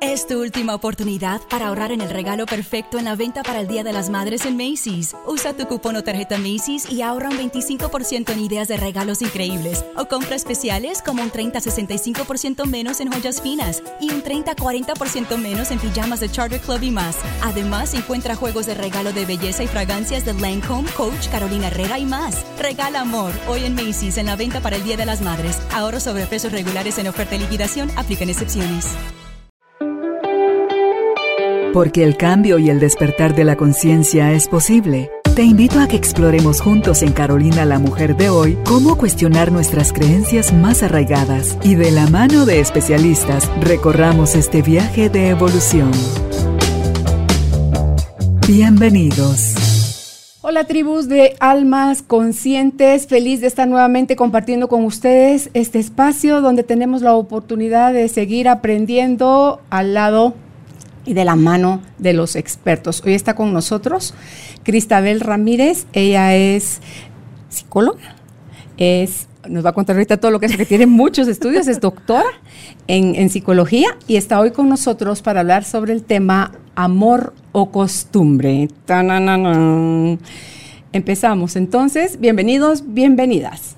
Es tu última oportunidad para ahorrar en el regalo perfecto en la venta para el Día de las Madres en Macy's. Usa tu cupón o tarjeta Macy's y ahorra un 25% en ideas de regalos increíbles o compra especiales como un 30-65% menos en joyas finas y un 30-40% menos en pijamas de Charter Club y más. Además, encuentra juegos de regalo de belleza y fragancias de Lancome, Coach, Carolina Herrera y más. Regala amor hoy en Macy's en la venta para el Día de las Madres. Ahorro sobre precios regulares en oferta y liquidación. Aplican excepciones. Porque el cambio y el despertar de la conciencia es posible. Te invito a que exploremos juntos en Carolina la Mujer de hoy cómo cuestionar nuestras creencias más arraigadas y de la mano de especialistas recorramos este viaje de evolución. Bienvenidos. Hola tribus de almas conscientes, feliz de estar nuevamente compartiendo con ustedes este espacio donde tenemos la oportunidad de seguir aprendiendo al lado y de la mano de los expertos. Hoy está con nosotros Cristabel Ramírez, ella es psicóloga, es, nos va a contar ahorita todo lo que es, que tiene muchos estudios, es doctora en, en psicología y está hoy con nosotros para hablar sobre el tema amor o costumbre. Empezamos entonces, bienvenidos, bienvenidas.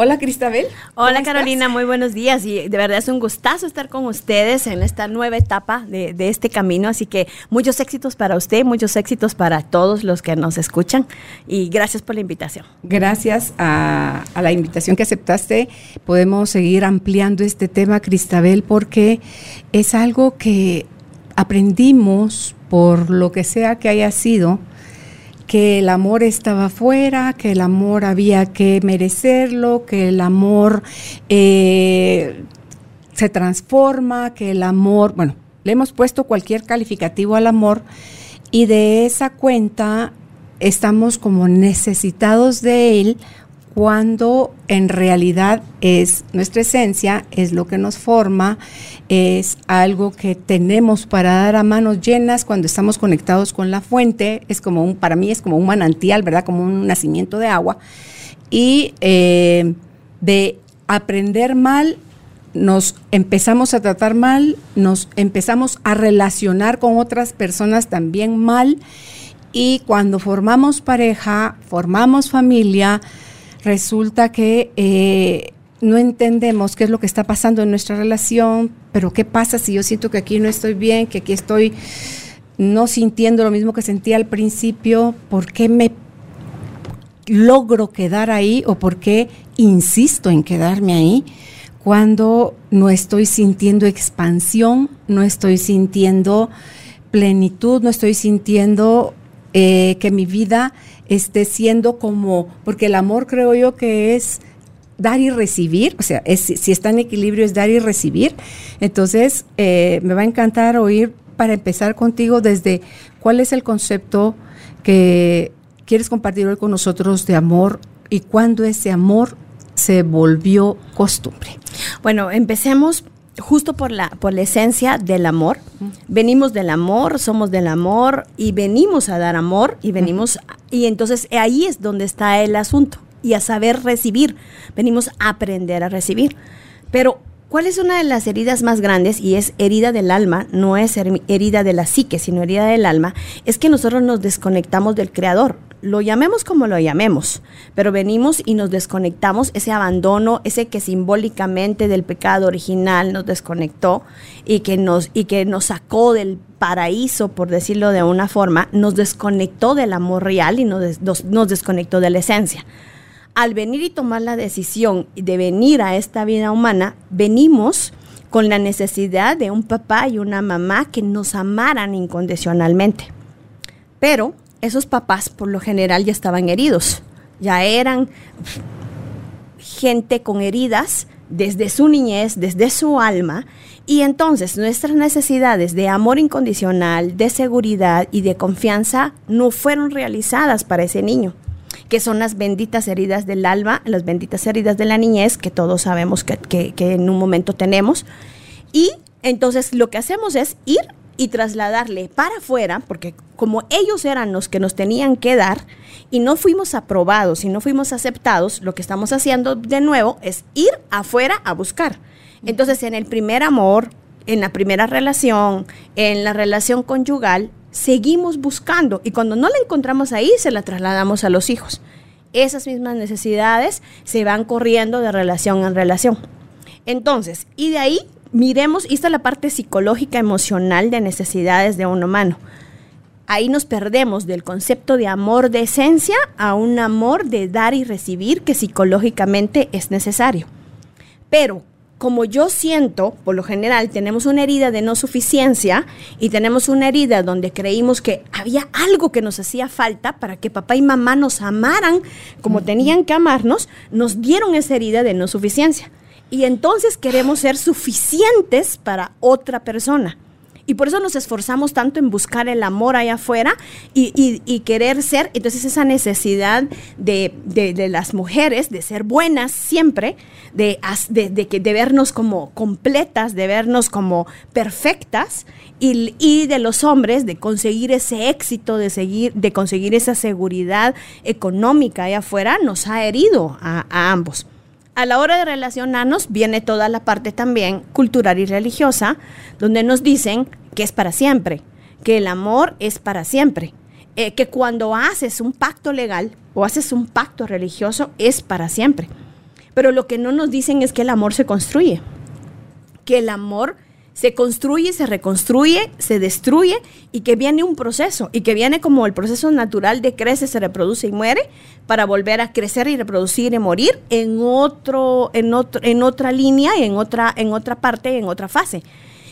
Hola Cristabel. Hola Carolina, muy buenos días. Y de verdad es un gustazo estar con ustedes en esta nueva etapa de, este camino, así que muchos éxitos para usted, muchos éxitos para todos los que nos escuchan. Y gracias por la invitación. Gracias a, a la invitación que aceptaste, podemos seguir ampliando este tema Cristabel porque es algo que aprendimos por lo que sea que haya sido que el amor estaba afuera, que el amor había que merecerlo, que el amor eh, se transforma, que el amor, bueno, le hemos puesto cualquier calificativo al amor y de esa cuenta estamos como necesitados de él cuando en realidad es nuestra esencia, es lo que nos forma, es algo que tenemos para dar a manos llenas cuando estamos conectados con la fuente, es como un, para mí es como un manantial, ¿verdad? Como un nacimiento de agua. Y eh, de aprender mal, nos empezamos a tratar mal, nos empezamos a relacionar con otras personas también mal. Y cuando formamos pareja, formamos familia, resulta que eh, no entendemos qué es lo que está pasando en nuestra relación, pero qué pasa si yo siento que aquí no estoy bien, que aquí estoy no sintiendo lo mismo que sentía al principio, ¿por qué me logro quedar ahí o por qué insisto en quedarme ahí cuando no estoy sintiendo expansión, no estoy sintiendo plenitud, no estoy sintiendo eh, que mi vida esté siendo como, porque el amor creo yo que es dar y recibir, o sea, si está en equilibrio es dar y recibir. Entonces, eh, me va a encantar oír para empezar contigo desde cuál es el concepto que quieres compartir hoy con nosotros de amor y cuándo ese amor se volvió costumbre. Bueno, empecemos justo por la, por la esencia del amor. Venimos del amor, somos del amor y venimos a dar amor y venimos, y entonces ahí es donde está el asunto y a saber recibir. Venimos a aprender a recibir. Pero, ¿cuál es una de las heridas más grandes? Y es herida del alma, no es herida de la psique, sino herida del alma. Es que nosotros nos desconectamos del Creador lo llamemos como lo llamemos, pero venimos y nos desconectamos, ese abandono, ese que simbólicamente del pecado original nos desconectó y que nos, y que nos sacó del paraíso, por decirlo de una forma, nos desconectó del amor real y nos, nos desconectó de la esencia. Al venir y tomar la decisión de venir a esta vida humana, venimos con la necesidad de un papá y una mamá que nos amaran incondicionalmente. Pero esos papás por lo general ya estaban heridos, ya eran gente con heridas desde su niñez, desde su alma, y entonces nuestras necesidades de amor incondicional, de seguridad y de confianza no fueron realizadas para ese niño, que son las benditas heridas del alma, las benditas heridas de la niñez, que todos sabemos que, que en un momento tenemos. Y entonces lo que hacemos es ir y trasladarle para afuera, porque como ellos eran los que nos tenían que dar y no fuimos aprobados y no fuimos aceptados, lo que estamos haciendo de nuevo es ir afuera a buscar. Entonces, en el primer amor, en la primera relación, en la relación conyugal, seguimos buscando y cuando no la encontramos ahí, se la trasladamos a los hijos. Esas mismas necesidades se van corriendo de relación en relación. Entonces, y de ahí miremos, esta es la parte psicológica, emocional de necesidades de un humano. Ahí nos perdemos del concepto de amor de esencia a un amor de dar y recibir que psicológicamente es necesario. Pero como yo siento, por lo general, tenemos una herida de no suficiencia y tenemos una herida donde creímos que había algo que nos hacía falta para que papá y mamá nos amaran como tenían que amarnos, nos dieron esa herida de no suficiencia. Y entonces queremos ser suficientes para otra persona. Y por eso nos esforzamos tanto en buscar el amor allá afuera y, querer ser. Entonces esa necesidad de, las mujeres de ser buenas siempre, de, que, de vernos como completas, de vernos como perfectas, y, de los hombres de conseguir ese éxito, de, seguir, de conseguir esa seguridad económica allá afuera, nos ha herido a ambos a la hora de relacionarnos viene toda la parte también cultural y religiosa, donde nos dicen que es para siempre, que el amor es para siempre, eh, que cuando haces un pacto legal o haces un pacto religioso es para siempre. Pero lo que no nos dicen es que el amor se construye, que el amor se construye, se reconstruye, se destruye y que viene un proceso y que viene como el proceso natural de crece, se reproduce y muere para volver a crecer y reproducir y morir en otro en otro en otra línea y en otra en otra parte, en otra fase.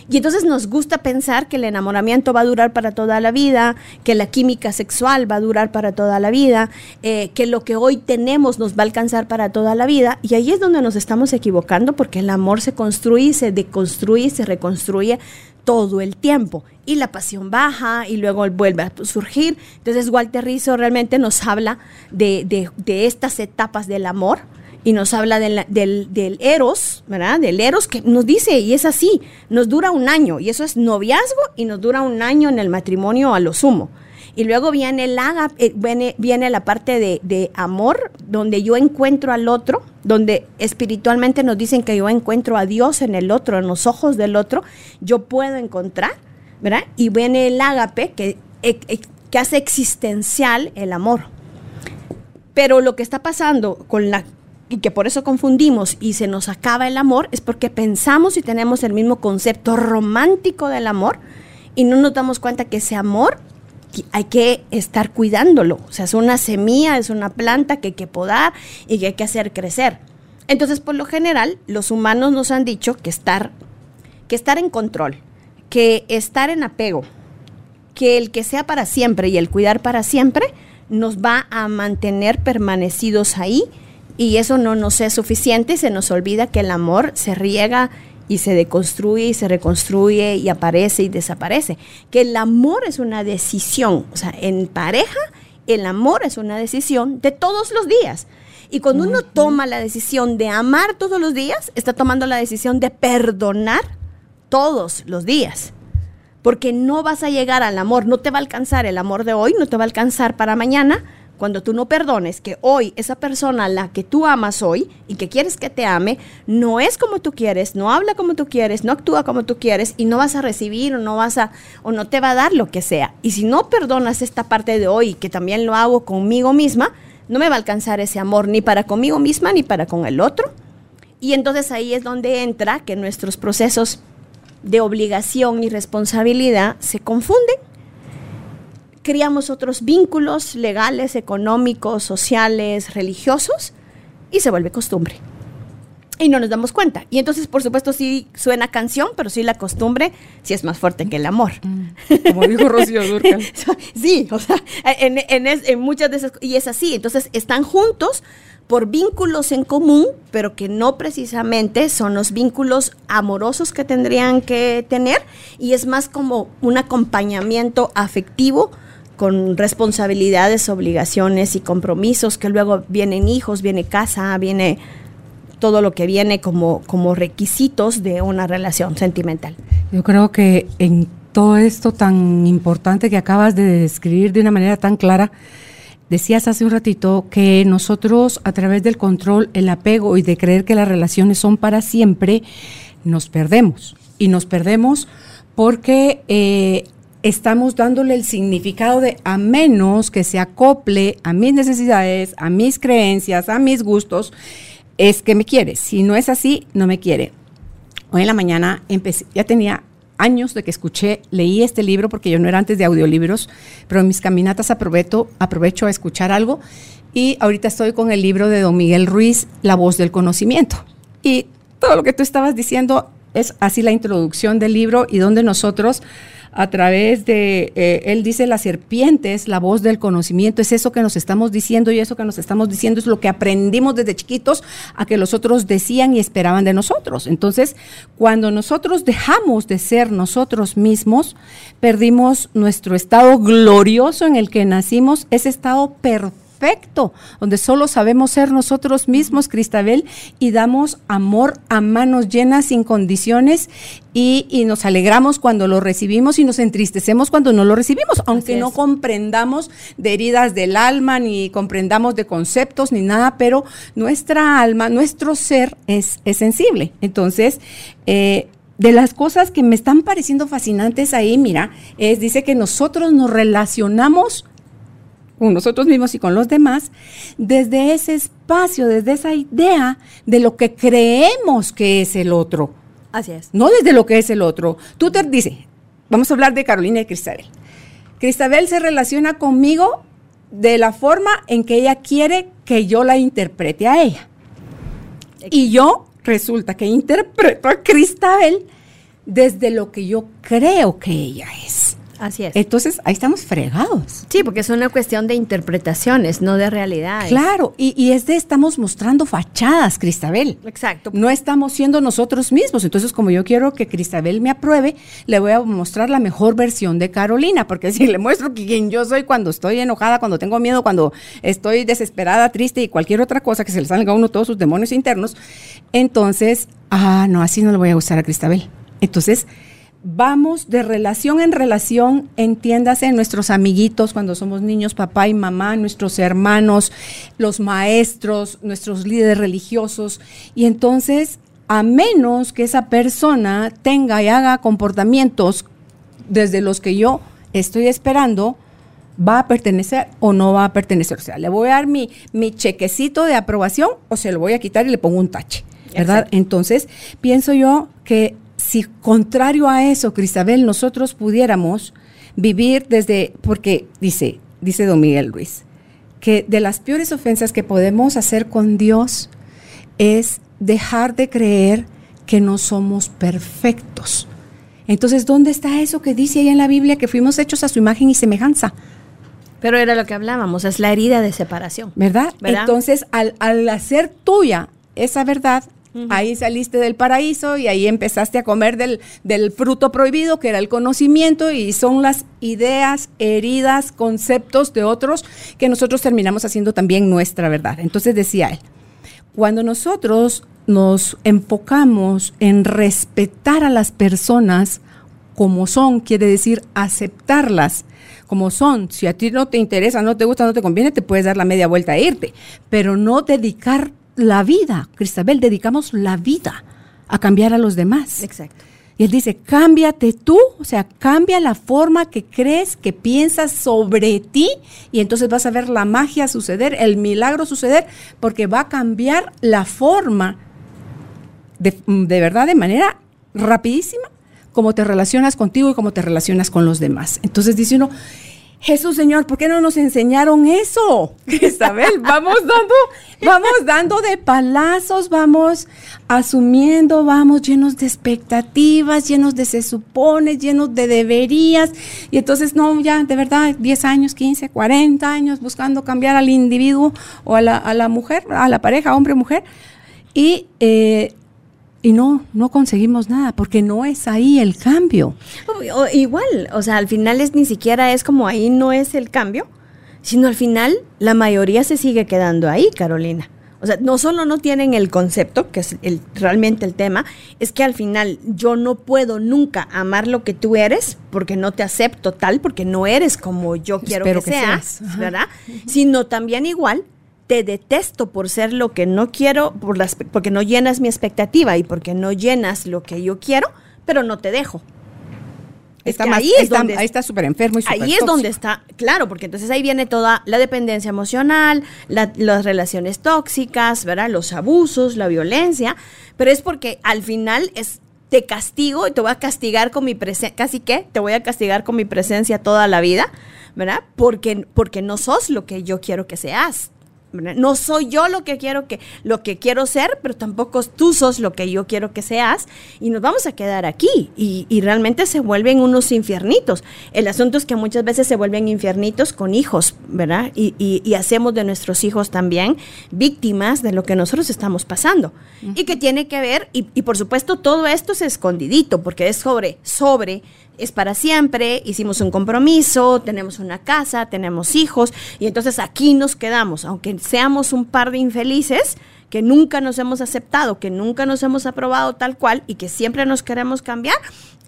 Y entonces nos gusta pensar que el enamoramiento va a durar para toda la vida, que la química sexual va a durar para toda la vida, eh, que lo que hoy tenemos nos va a alcanzar para toda la vida. Y ahí es donde nos estamos equivocando porque el amor se construye, se deconstruye, se reconstruye todo el tiempo. Y la pasión baja y luego vuelve a surgir. Entonces Walter Rizzo realmente nos habla de, estas etapas del amor y nos habla del, del, eros, ¿verdad? Del eros que nos dice, y es así, nos dura un año, y eso es noviazgo, y nos dura un año en el matrimonio a lo sumo. Y luego viene, el eh, viene, viene la parte de, de, amor, donde yo encuentro al otro, donde espiritualmente nos dicen que yo encuentro a Dios en el otro, en los ojos del otro, yo puedo encontrar, ¿verdad? Y viene el ágape, que, eh, eh, que hace existencial el amor. Pero lo que está pasando con la y que por eso confundimos y se nos acaba el amor, es porque pensamos y tenemos el mismo concepto romántico del amor y no nos damos cuenta que ese amor hay que estar cuidándolo. O sea, es una semilla, es una planta que hay que podar y que hay que hacer crecer. Entonces, por lo general, los humanos nos han dicho que estar, que estar en control, que estar en apego, que el que sea para siempre y el cuidar para siempre nos va a mantener permanecidos ahí y eso no nos es suficiente, se nos olvida que el amor se riega y se deconstruye y se reconstruye y aparece y desaparece. Que el amor es una decisión, o sea, en pareja el amor es una decisión de todos los días. Y cuando uno toma la decisión de amar todos los días, está tomando la decisión de perdonar todos los días. Porque no vas a llegar al amor, no te va a alcanzar el amor de hoy, no te va a alcanzar para mañana, cuando tú no perdones que hoy esa persona la que tú amas hoy y que quieres que te ame, no es como tú quieres, no habla como tú quieres, no actúa como tú quieres y no vas a recibir o no vas a o no te va a dar lo que sea. Y si no perdonas esta parte de hoy, que también lo hago conmigo misma, no me va a alcanzar ese amor ni para conmigo misma ni para con el otro. Y entonces ahí es donde entra que nuestros procesos de obligación y responsabilidad se confunden creamos otros vínculos legales, económicos, sociales, religiosos y se vuelve costumbre. Y no nos damos cuenta. Y entonces, por supuesto, sí suena canción, pero sí la costumbre sí es más fuerte que el amor. Mm. Como dijo Rocío Durcal. sí, o sea, en, en muchas de esas... Y es así. Entonces, están juntos por vínculos en común, pero que no precisamente son los vínculos amorosos que tendrían que tener. Y es más como un acompañamiento afectivo con responsabilidades, obligaciones y compromisos, que luego vienen hijos, viene casa, viene todo lo que viene como, como requisitos de una relación sentimental. Yo creo que en todo esto tan importante que acabas de describir de una manera tan clara, decías hace un ratito que nosotros a través del control, el apego y de creer que las relaciones son para siempre, nos perdemos y nos perdemos porque eh, estamos dándole el significado de a menos que se acople a mis necesidades, a mis creencias, a mis gustos, es que me quiere. Si no es así, no me quiere. Hoy en la mañana empecé, ya tenía años de que escuché, leí este libro porque yo no era antes de audiolibros, pero en mis caminatas aprovecho, aprovecho a escuchar algo y ahorita estoy con el libro de Don Miguel Ruiz, La voz del conocimiento. Y todo lo que tú estabas diciendo es así la introducción del libro y donde nosotros a través de, eh, él dice, la serpiente es la voz del conocimiento, es eso que nos estamos diciendo y eso que nos estamos diciendo es lo que aprendimos desde chiquitos a que los otros decían y esperaban de nosotros. Entonces, cuando nosotros dejamos de ser nosotros mismos, perdimos nuestro estado glorioso en el que nacimos, ese estado perfecto perfecto, donde solo sabemos ser nosotros mismos, Cristabel, y damos amor a manos llenas, sin condiciones, y, nos alegramos cuando lo recibimos y nos entristecemos cuando no lo recibimos, aunque no comprendamos de heridas del alma, ni comprendamos de conceptos, ni nada, pero nuestra alma, nuestro ser es, sensible. Entonces, eh, de las cosas que me están pareciendo fascinantes ahí, mira, es, dice que nosotros nos relacionamos con nosotros mismos y con los demás, desde ese espacio, desde esa idea de lo que creemos que es el otro. Así es. No desde lo que es el otro. Tú te dices, vamos a hablar de Carolina y Cristabel. Cristabel se relaciona conmigo de la forma en que ella quiere que yo la interprete a ella. Y yo resulta que interpreto a Cristabel desde lo que yo creo que ella es. Así es. Entonces, ahí estamos fregados. Sí, porque es una cuestión de interpretaciones, no de realidad. Claro, y, es de estamos mostrando fachadas, Cristabel. Exacto. No estamos siendo nosotros mismos. Entonces, como yo quiero que Cristabel me apruebe, le voy a mostrar la mejor versión de Carolina, porque si le muestro quién yo soy cuando estoy enojada, cuando tengo miedo, cuando estoy desesperada, triste y cualquier otra cosa que se le salga a uno todos sus demonios internos, entonces, ah, no, así no le voy a gustar a Cristabel. Entonces, vamos de relación en relación, entiéndase, nuestros amiguitos cuando somos niños, papá y mamá, nuestros hermanos, los maestros, nuestros líderes religiosos. Y entonces, a menos que esa persona tenga y haga comportamientos desde los que yo estoy esperando, va a pertenecer o no va a pertenecer. O sea, le voy a dar mi, mi chequecito de aprobación o se lo voy a quitar y le pongo un tache. ¿Verdad? Entonces, pienso yo que si contrario a eso, Cristabel, nosotros pudiéramos vivir desde, porque dice, dice don Miguel Ruiz, que de las peores ofensas que podemos hacer con Dios es dejar de creer que no somos perfectos. Entonces, ¿dónde está eso que dice ahí en la Biblia que fuimos hechos a su imagen y semejanza? Pero era lo que hablábamos, es la herida de separación. ¿Verdad? Entonces, al, al hacer tuya esa verdad, Ahí saliste del paraíso y ahí empezaste a comer del, del fruto prohibido, que era el conocimiento, y son las ideas, heridas, conceptos de otros que nosotros terminamos haciendo también nuestra verdad. Entonces decía él, cuando nosotros nos enfocamos en respetar a las personas como son, quiere decir aceptarlas como son. Si a ti no te interesa, no te gusta, no te conviene, te puedes dar la media vuelta e irte, pero no dedicar la vida, Cristabel, dedicamos la vida a cambiar a los demás. Exacto. Y él dice, cámbiate tú, o sea, cambia la forma que crees, que piensas sobre ti, y entonces vas a ver la magia suceder, el milagro suceder, porque va a cambiar la forma de, de verdad, de manera rapidísima, como te relacionas contigo y cómo te relacionas con los demás. Entonces dice uno, Jesús, Señor, ¿por qué no nos enseñaron eso? Isabel, vamos dando, vamos dando de palazos, vamos asumiendo, vamos llenos de expectativas, llenos de se supone, llenos de deberías. Y entonces, no, ya, de verdad, 10 años, 15, 40 años buscando cambiar al individuo o a la, mujer, a la pareja, hombre, mujer. Y eh, y no, no conseguimos nada, porque no es ahí el cambio. igual, o sea, al final es ni siquiera es como ahí no es el cambio, sino al final la mayoría se sigue quedando ahí, Carolina. O sea, no solo no tienen el concepto, que es el, realmente el tema, es que al final yo no puedo nunca amar lo que tú eres porque no te acepto tal, porque no eres como yo quiero que, seas, ¿verdad? Sino también igual te detesto por ser lo que no quiero, por las, porque no llenas mi expectativa y porque no llenas lo que yo quiero, pero no te dejo. Está ahí, es está, ahí está súper enfermo y Ahí es donde está, claro, porque entonces ahí viene toda la dependencia emocional, las relaciones tóxicas, ¿verdad? Los abusos, la violencia, pero es porque al final es te castigo y te voy a castigar con mi presencia, casi que te voy a castigar con mi presencia toda la vida, ¿verdad? Porque, porque no sos lo que yo quiero que seas. No soy yo lo que quiero que lo que quiero ser, pero tampoco tú sos lo que yo quiero que seas. Y nos vamos a quedar aquí. Y, realmente se vuelven unos infiernitos. El asunto es que muchas veces se vuelven infiernitos con hijos, ¿verdad? Y, hacemos de nuestros hijos también víctimas de lo que nosotros estamos pasando. Y que tiene que ver y, y por supuesto todo esto es escondidito porque es sobre sobre es para siempre, hicimos un compromiso, tenemos una casa, tenemos hijos, y entonces aquí nos quedamos, aunque seamos un par de infelices que nunca nos hemos aceptado, que nunca nos hemos aprobado tal cual y que siempre nos queremos cambiar,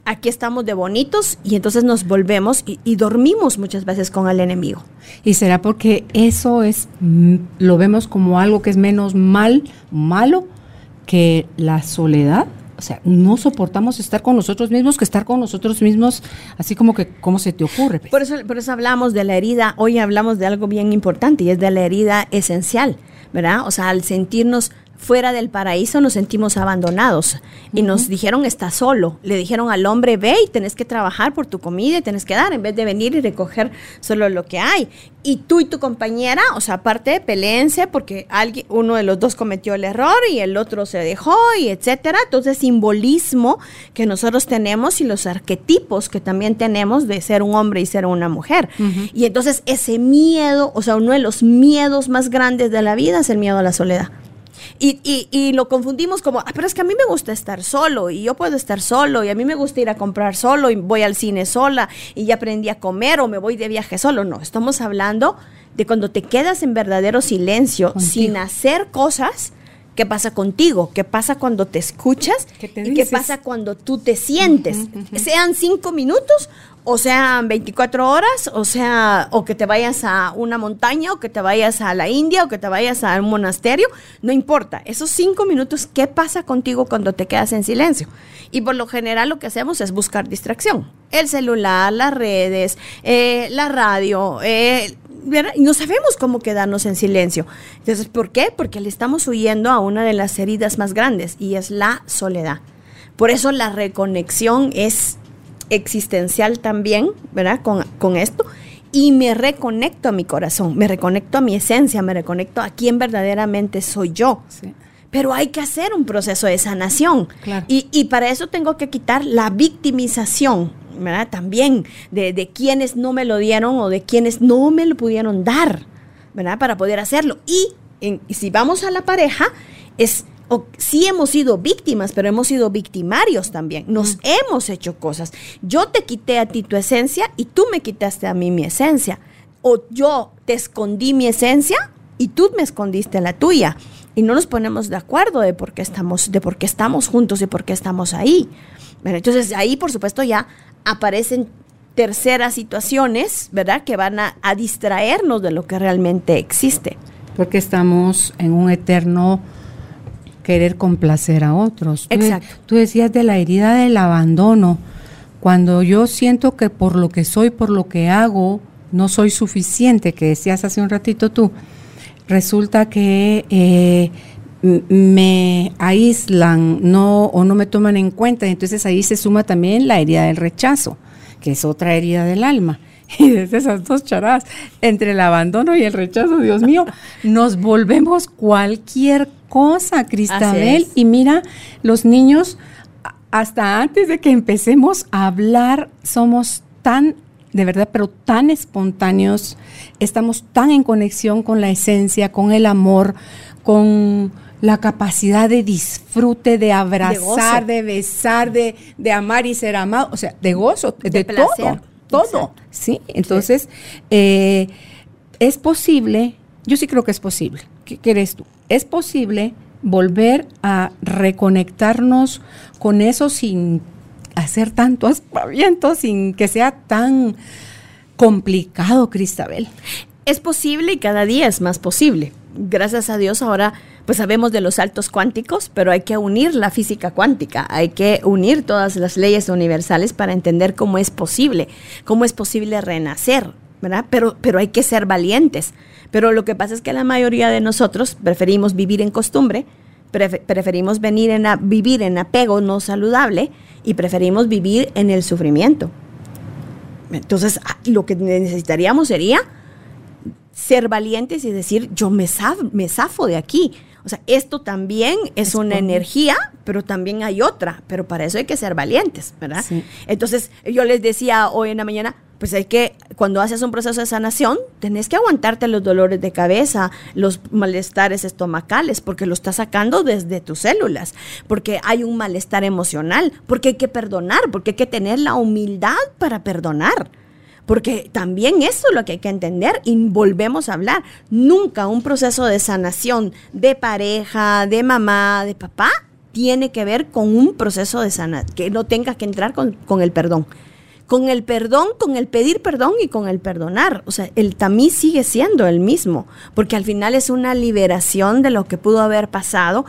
aquí estamos de bonitos y entonces nos volvemos y, dormimos muchas veces con el enemigo. Y será porque eso es, mm, lo vemos como algo que es menos mal, malo que la soledad o sea, no soportamos estar con nosotros mismos que estar con nosotros mismos, así como que, ¿cómo se te ocurre? Por eso, por eso hablamos de la herida, hoy hablamos de algo bien importante y es de la herida esencial, ¿verdad? O sea, al sentirnos fuera del paraíso nos sentimos abandonados y nos dijeron está solo. Le dijeron al hombre ve y tenés que trabajar por tu comida y tenés que dar en vez de venir y recoger solo lo que hay. Y tú y tu compañera, o sea, aparte peleense porque alguien, uno de los dos cometió el error y el otro se dejó y etcétera. Entonces simbolismo que nosotros tenemos y los arquetipos que también tenemos de ser un hombre y ser una mujer. Y entonces ese miedo, o sea, uno de los miedos más grandes de la vida es el miedo a la soledad. Y, y, y, lo confundimos como, ah, pero es que a mí me gusta estar solo y yo puedo estar solo y a mí me gusta ir a comprar solo y voy al cine sola y ya aprendí a comer o me voy de viaje solo. No, estamos hablando de cuando te quedas en verdadero silencio sin hacer cosas. ¿Qué pasa contigo? ¿Qué pasa cuando te escuchas? ¿Qué ¿Y qué pasa cuando tú te sientes? Sean cinco minutos o sean 24 horas, o sea, o que te vayas a una montaña, o que te vayas a la India, o que te vayas a un monasterio, no importa. Esos cinco minutos, ¿qué pasa contigo cuando te quedas en silencio? Y por lo general lo que hacemos es buscar distracción. El celular, las redes, eh, la radio, eh, y no sabemos cómo quedarnos en silencio. Entonces, ¿por qué? Porque le estamos huyendo a una de las heridas más grandes y es la soledad. Por eso la reconexión es existencial también, ¿verdad? Con, esto. Y me reconecto a mi corazón, me reconecto a mi esencia, me reconecto a quién verdaderamente soy yo. Pero hay que hacer un proceso de sanación. Y, para eso tengo que quitar la victimización, ¿verdad? También de, de quienes no me lo dieron o de quienes no me lo pudieron dar, ¿verdad? Para poder hacerlo. Y, y si vamos a la pareja, es o sí hemos sido víctimas, pero hemos sido victimarios también. Nos mm. hemos hecho cosas. Yo te quité a ti tu esencia y tú me quitaste a mí mi esencia. O yo te escondí mi esencia y tú me escondiste la tuya. Y no nos ponemos de acuerdo de por qué estamos, de por qué estamos juntos y por qué estamos ahí. entonces ahí, por supuesto, ya aparecen terceras situaciones, ¿verdad? Que van a, a distraernos de lo que realmente existe. Porque estamos en un eterno querer complacer a otros. Exacto. Tú, decías de la herida del abandono. Cuando yo siento que por lo que soy, por lo que hago, no soy suficiente, que decías hace un ratito tú, resulta que eh, me aíslan no, o no me toman en cuenta. Entonces ahí se suma también la herida del rechazo, que es otra herida del alma. Y desde esas dos charadas, entre el abandono y el rechazo, Dios mío, nos volvemos cualquier cosa, Cristabel. Y mira, los niños, hasta antes de que empecemos a hablar, somos tan, de verdad, pero tan espontáneos, estamos tan en conexión con la esencia, con el amor, con la capacidad de disfrute, de abrazar, de, besar, de, de, amar y ser amado, o sea, de gozo, de, todo, todo, ¿sí? Entonces, eh, es posible, yo sí creo que es posible, ¿qué crees tú? Es posible volver a reconectarnos con eso sin hacer tanto aspaviento, sin que sea tan complicado, Cristabel. Es posible y cada día es más posible. Gracias a Dios ahora pues sabemos de los saltos cuánticos, pero hay que unir la física cuántica, hay que unir todas las leyes universales para entender cómo es posible, cómo es posible renacer, ¿verdad? Pero, pero hay que ser valientes. Pero lo que pasa es que la mayoría de nosotros preferimos vivir en costumbre, preferimos venir en vivir en apego no saludable y preferimos vivir en el sufrimiento. Entonces, ah, lo que necesitaríamos sería ser valientes y decir, yo me, me zafo de aquí. O sea, esto también es, una energía, pero también hay otra, pero para eso hay que ser valientes, ¿verdad? Entonces, yo les decía hoy en la mañana, pues hay que, cuando haces un proceso de sanación, tenés que aguantarte los dolores de cabeza, los malestares estomacales, porque lo estás sacando desde tus células, porque hay un malestar emocional, porque hay que perdonar, porque hay que tener la humildad para perdonar. Porque también eso es lo que hay que entender y volvemos a hablar. Nunca un proceso de sanación de pareja, de mamá, de papá, tiene que ver con un proceso de sanación, que no tenga que entrar con, con el perdón con el perdón, con el pedir perdón y con el perdonar. O sea, el tamiz sigue siendo el mismo, porque al final es una liberación de lo que pudo haber pasado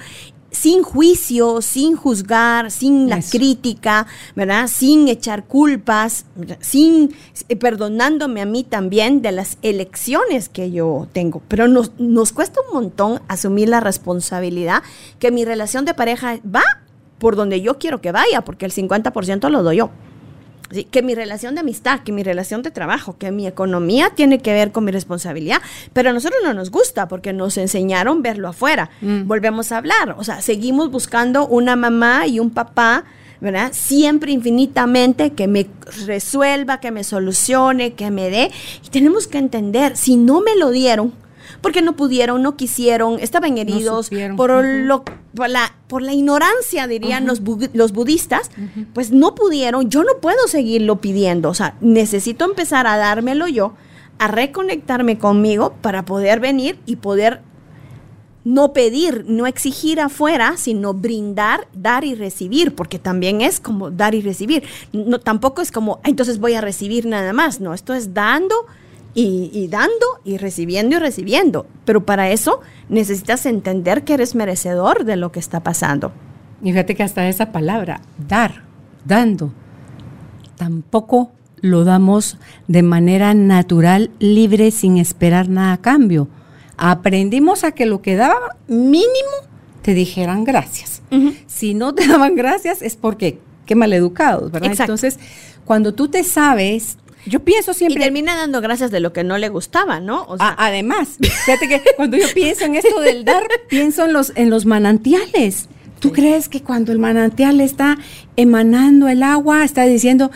sin juicio, sin juzgar, sin la crítica, ¿verdad? Sin echar culpas, sin eh, perdonándome a mí también de las elecciones que yo tengo. Pero nos, nos cuesta un montón asumir la responsabilidad que mi relación de pareja va por donde yo quiero que vaya, porque el 50% lo doy yo que mi relación de amistad, que mi relación de trabajo, que mi economía tiene que ver con mi responsabilidad, pero a nosotros no nos gusta porque nos enseñaron verlo afuera. Mm. Volvemos a hablar, o sea, seguimos buscando una mamá y un papá, ¿verdad? Siempre infinitamente que me resuelva, que me solucione, que me dé. Y tenemos que entender, si no me lo dieron, porque no pudieron, no quisieron, estaban heridos por, lo, por, la, por la ignorancia, dirían los, los budistas, pues no pudieron, yo no puedo seguirlo pidiendo, o sea, necesito empezar a dármelo yo, a reconectarme conmigo para poder venir y poder no pedir, no exigir afuera, sino brindar, dar y recibir, porque también es como dar y recibir. No, tampoco es como, entonces voy a recibir nada más, no, esto es dando, y, dando y recibiendo y recibiendo. Pero para eso necesitas entender que eres merecedor de lo que está pasando. Y fíjate que hasta esa palabra, dar, dando, tampoco lo damos de manera natural, libre, sin esperar nada a cambio. Aprendimos a que lo que daba mínimo te dijeran gracias. Si no te daban gracias es porque qué maleducados, ¿verdad? Entonces, cuando tú te sabes yo pienso siempre. Y termina dando gracias de lo que no le gustaba, ¿no? además, fíjate que cuando yo pienso en esto del dar, pienso en los, en los manantiales. ¿Tú crees que cuando el manantial está emanando el agua, está diciendo,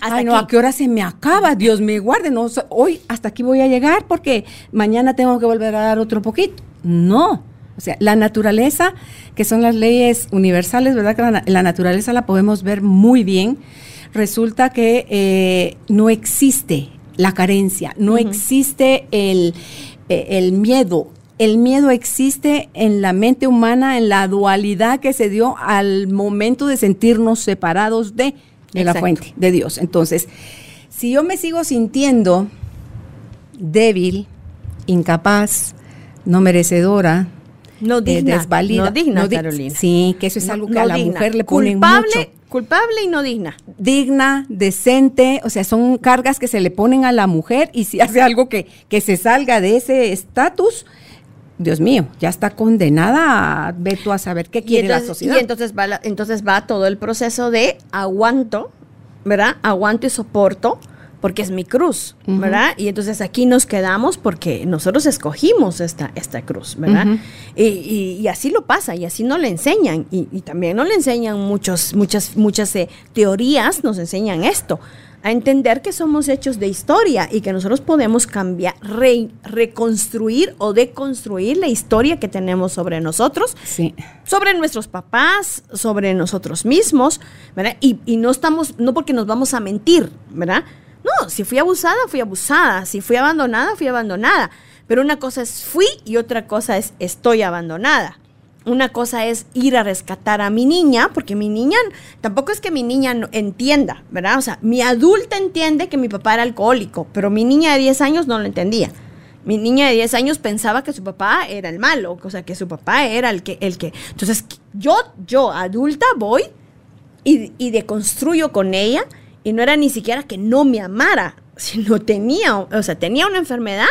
ay, no, ¿a qué hora se me acaba? Dios me guarde, no, hoy hasta aquí voy a llegar porque mañana tengo que volver a dar otro poquito. No. O sea, la naturaleza, que son las leyes universales, ¿verdad? Que la naturaleza la podemos ver muy bien resulta que eh, no existe la carencia, no existe el, eh, el miedo, el miedo existe en la mente humana, en la dualidad que se dio al momento de sentirnos separados de, la fuente, de Dios. Entonces, si yo me sigo sintiendo débil, incapaz, no merecedora, no eh, digna, desvalida, no digna, Carolina. Sí, que eso es algo que a la mujer le pone mucho. Culpable y no digna. Digna, decente, o sea, son cargas que se le ponen a la mujer y si hace algo que, que se salga de ese estatus, Dios mío, ya está condenada a tú a saber qué quiere la sociedad. Y entonces va, entonces va todo el proceso de aguanto, ¿verdad? Aguanto y soporto porque es mi cruz, ¿verdad? Y entonces aquí nos quedamos porque nosotros escogimos esta, esta cruz, ¿verdad? y, así lo pasa, y así no le enseñan, y, también no le enseñan muchos, muchas, muchas eh, teorías, nos enseñan esto, a entender que somos hechos de historia y que nosotros podemos cambiar, reconstruir o deconstruir la historia que tenemos sobre nosotros, sobre nuestros papás, sobre nosotros mismos, ¿verdad? Y, y no estamos, no porque nos vamos a mentir, ¿verdad? No, si fui abusada, fui abusada. Si fui abandonada, fui abandonada. Pero una cosa es fui y otra cosa es estoy abandonada. Una cosa es ir a rescatar a mi niña, porque mi niña, tampoco es que mi niña entienda, ¿verdad? O sea, mi adulta entiende que mi papá era alcohólico, pero mi niña de 10 años no lo entendía. Mi niña de 10 años pensaba que su papá era el malo, o sea, que su papá era el que, el que. Entonces, yo, yo, adulta, voy y, y deconstruyo con ella, y no era ni siquiera que no me amara, sino tenía, o sea, tenía una enfermedad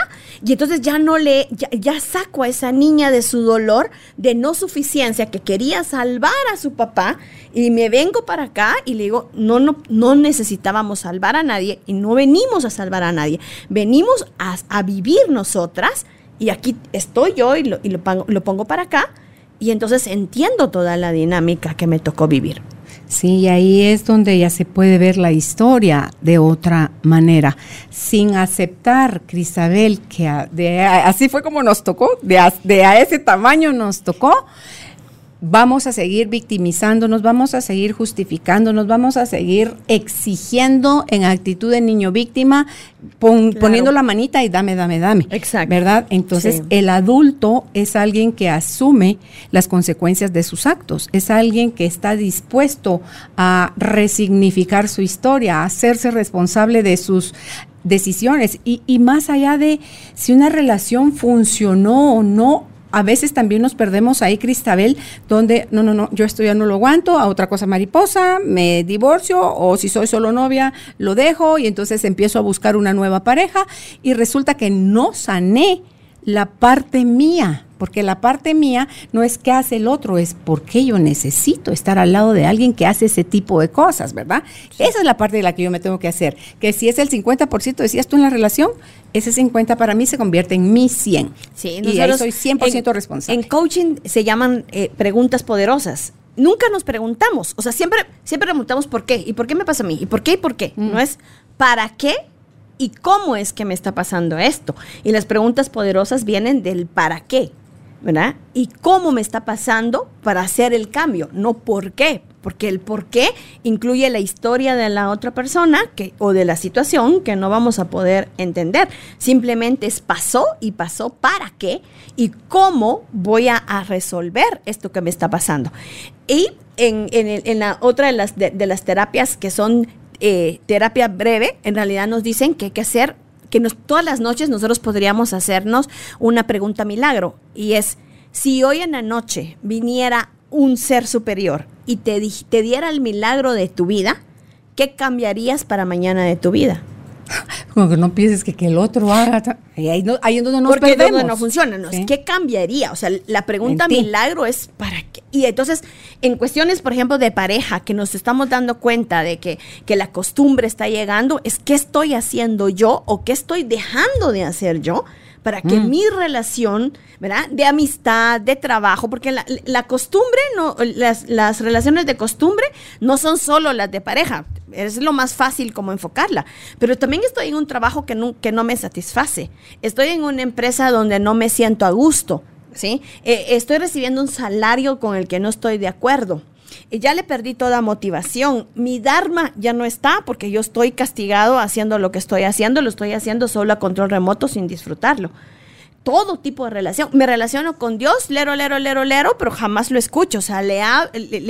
y entonces ya no le, ya, saco a esa niña de su dolor de no suficiencia que quería salvar a su papá y me vengo para acá y le digo, no, no, no necesitábamos salvar a nadie y no venimos a salvar a nadie, venimos a, vivir nosotras y aquí estoy yo y, lo, y lo pongo para acá y entonces entiendo toda la dinámica que me tocó vivir. Sí, y ahí es donde ya se puede ver la historia de otra manera, sin aceptar, Cristabel, que de, así fue como nos tocó, de de a ese tamaño nos tocó, vamos a seguir victimizándonos, vamos a seguir justificándonos, vamos a seguir exigiendo en actitud de niño víctima, pon, claro. poniendo la manita y dame, dame, dame. Exacto. ¿Verdad? Entonces, sí. el adulto es alguien que asume las consecuencias de sus actos, es alguien que está dispuesto a resignificar su historia, a hacerse responsable de sus decisiones y, y más allá de si una relación funcionó o no a veces también nos perdemos ahí, Cristabel, donde no, no, no, yo esto ya no lo aguanto, a otra cosa mariposa, me divorcio o si soy solo novia, lo dejo y entonces empiezo a buscar una nueva pareja y resulta que no sané la parte mía, porque la parte mía no es qué hace el otro, es por qué yo necesito estar al lado de alguien que hace ese tipo de cosas, ¿verdad? Esa es la parte de la que yo me tengo que hacer, que si es el 50%, decías tú en la relación, ese 50 para mí se convierte en mi 100. Sí, y ahí soy 100% en, responsable. En coaching se llaman eh, preguntas poderosas. Nunca nos preguntamos, o sea, siempre, siempre preguntamos por qué, y por qué me pasa a mí, y por qué, y por qué. Mm. No es para qué y cómo es que me está pasando esto. Y las preguntas poderosas vienen del para qué. ¿verdad? Y cómo me está pasando para hacer el cambio, no por qué, porque el por qué incluye la historia de la otra persona que, o de la situación que no vamos a poder entender. Simplemente es pasó y pasó para qué y cómo voy a, resolver esto que me está pasando. Y en, en, la otra de las, de, de las terapias que son eh, terapia breve, en realidad nos dicen que hay que hacer que nos, todas las noches nosotros podríamos hacernos una pregunta milagro y es, si hoy en la noche viniera un ser superior y te, te diera el milagro de tu vida, ¿qué cambiarías para mañana de tu vida? Como que no pienses que, que el otro haga. Ahí, no, ahí es donde nos Porque perdemos. donde no funciona. ¿no? ¿Sí? ¿Qué cambiaría? O sea, la pregunta milagro es ¿para qué? Y entonces, en cuestiones, por ejemplo, de pareja, que nos estamos dando cuenta de que, que la costumbre está llegando, es qué estoy haciendo yo o qué estoy dejando de hacer yo para que mm. mi relación, ¿verdad? De amistad, de trabajo, porque la, la costumbre, no, las, las, relaciones de costumbre no son solo las de pareja, es lo más fácil como enfocarla, pero también estoy en un trabajo que no, que no me satisface, estoy en una empresa donde no me siento a gusto, ¿sí? Eh, estoy recibiendo un salario con el que no estoy de acuerdo ya le perdí toda motivación. Mi Dharma ya no está porque yo estoy castigado haciendo lo que estoy haciendo, lo estoy haciendo solo a control remoto sin disfrutarlo. Todo tipo de relación. Me relaciono con Dios, lero, lero, lero, lero, pero jamás lo escucho. O sea, le,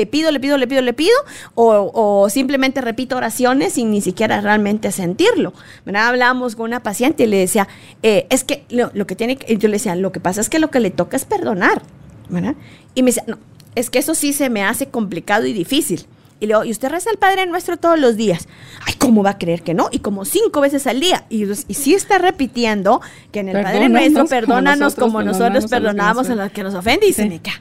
pido, le pido, le pido, le pido, o, simplemente repito oraciones sin ni siquiera realmente sentirlo. ¿verdad? Hablábamos con una paciente y le decía, eh, es que lo, lo que tiene, yo le decía, lo que pasa es que lo que le toca es perdonar. ¿verdad? Y me decía, no, es que eso sí se me hace complicado y difícil. Y luego, ¿y usted reza al Padre Nuestro todos los días? Ay, ¿cómo va a creer que no? Y como cinco veces al día. Y, y sí está repitiendo que en el Padre Nuestro, perdónanos como nosotros, perdonamos a los que nos ofenden. Y sí. se me cae.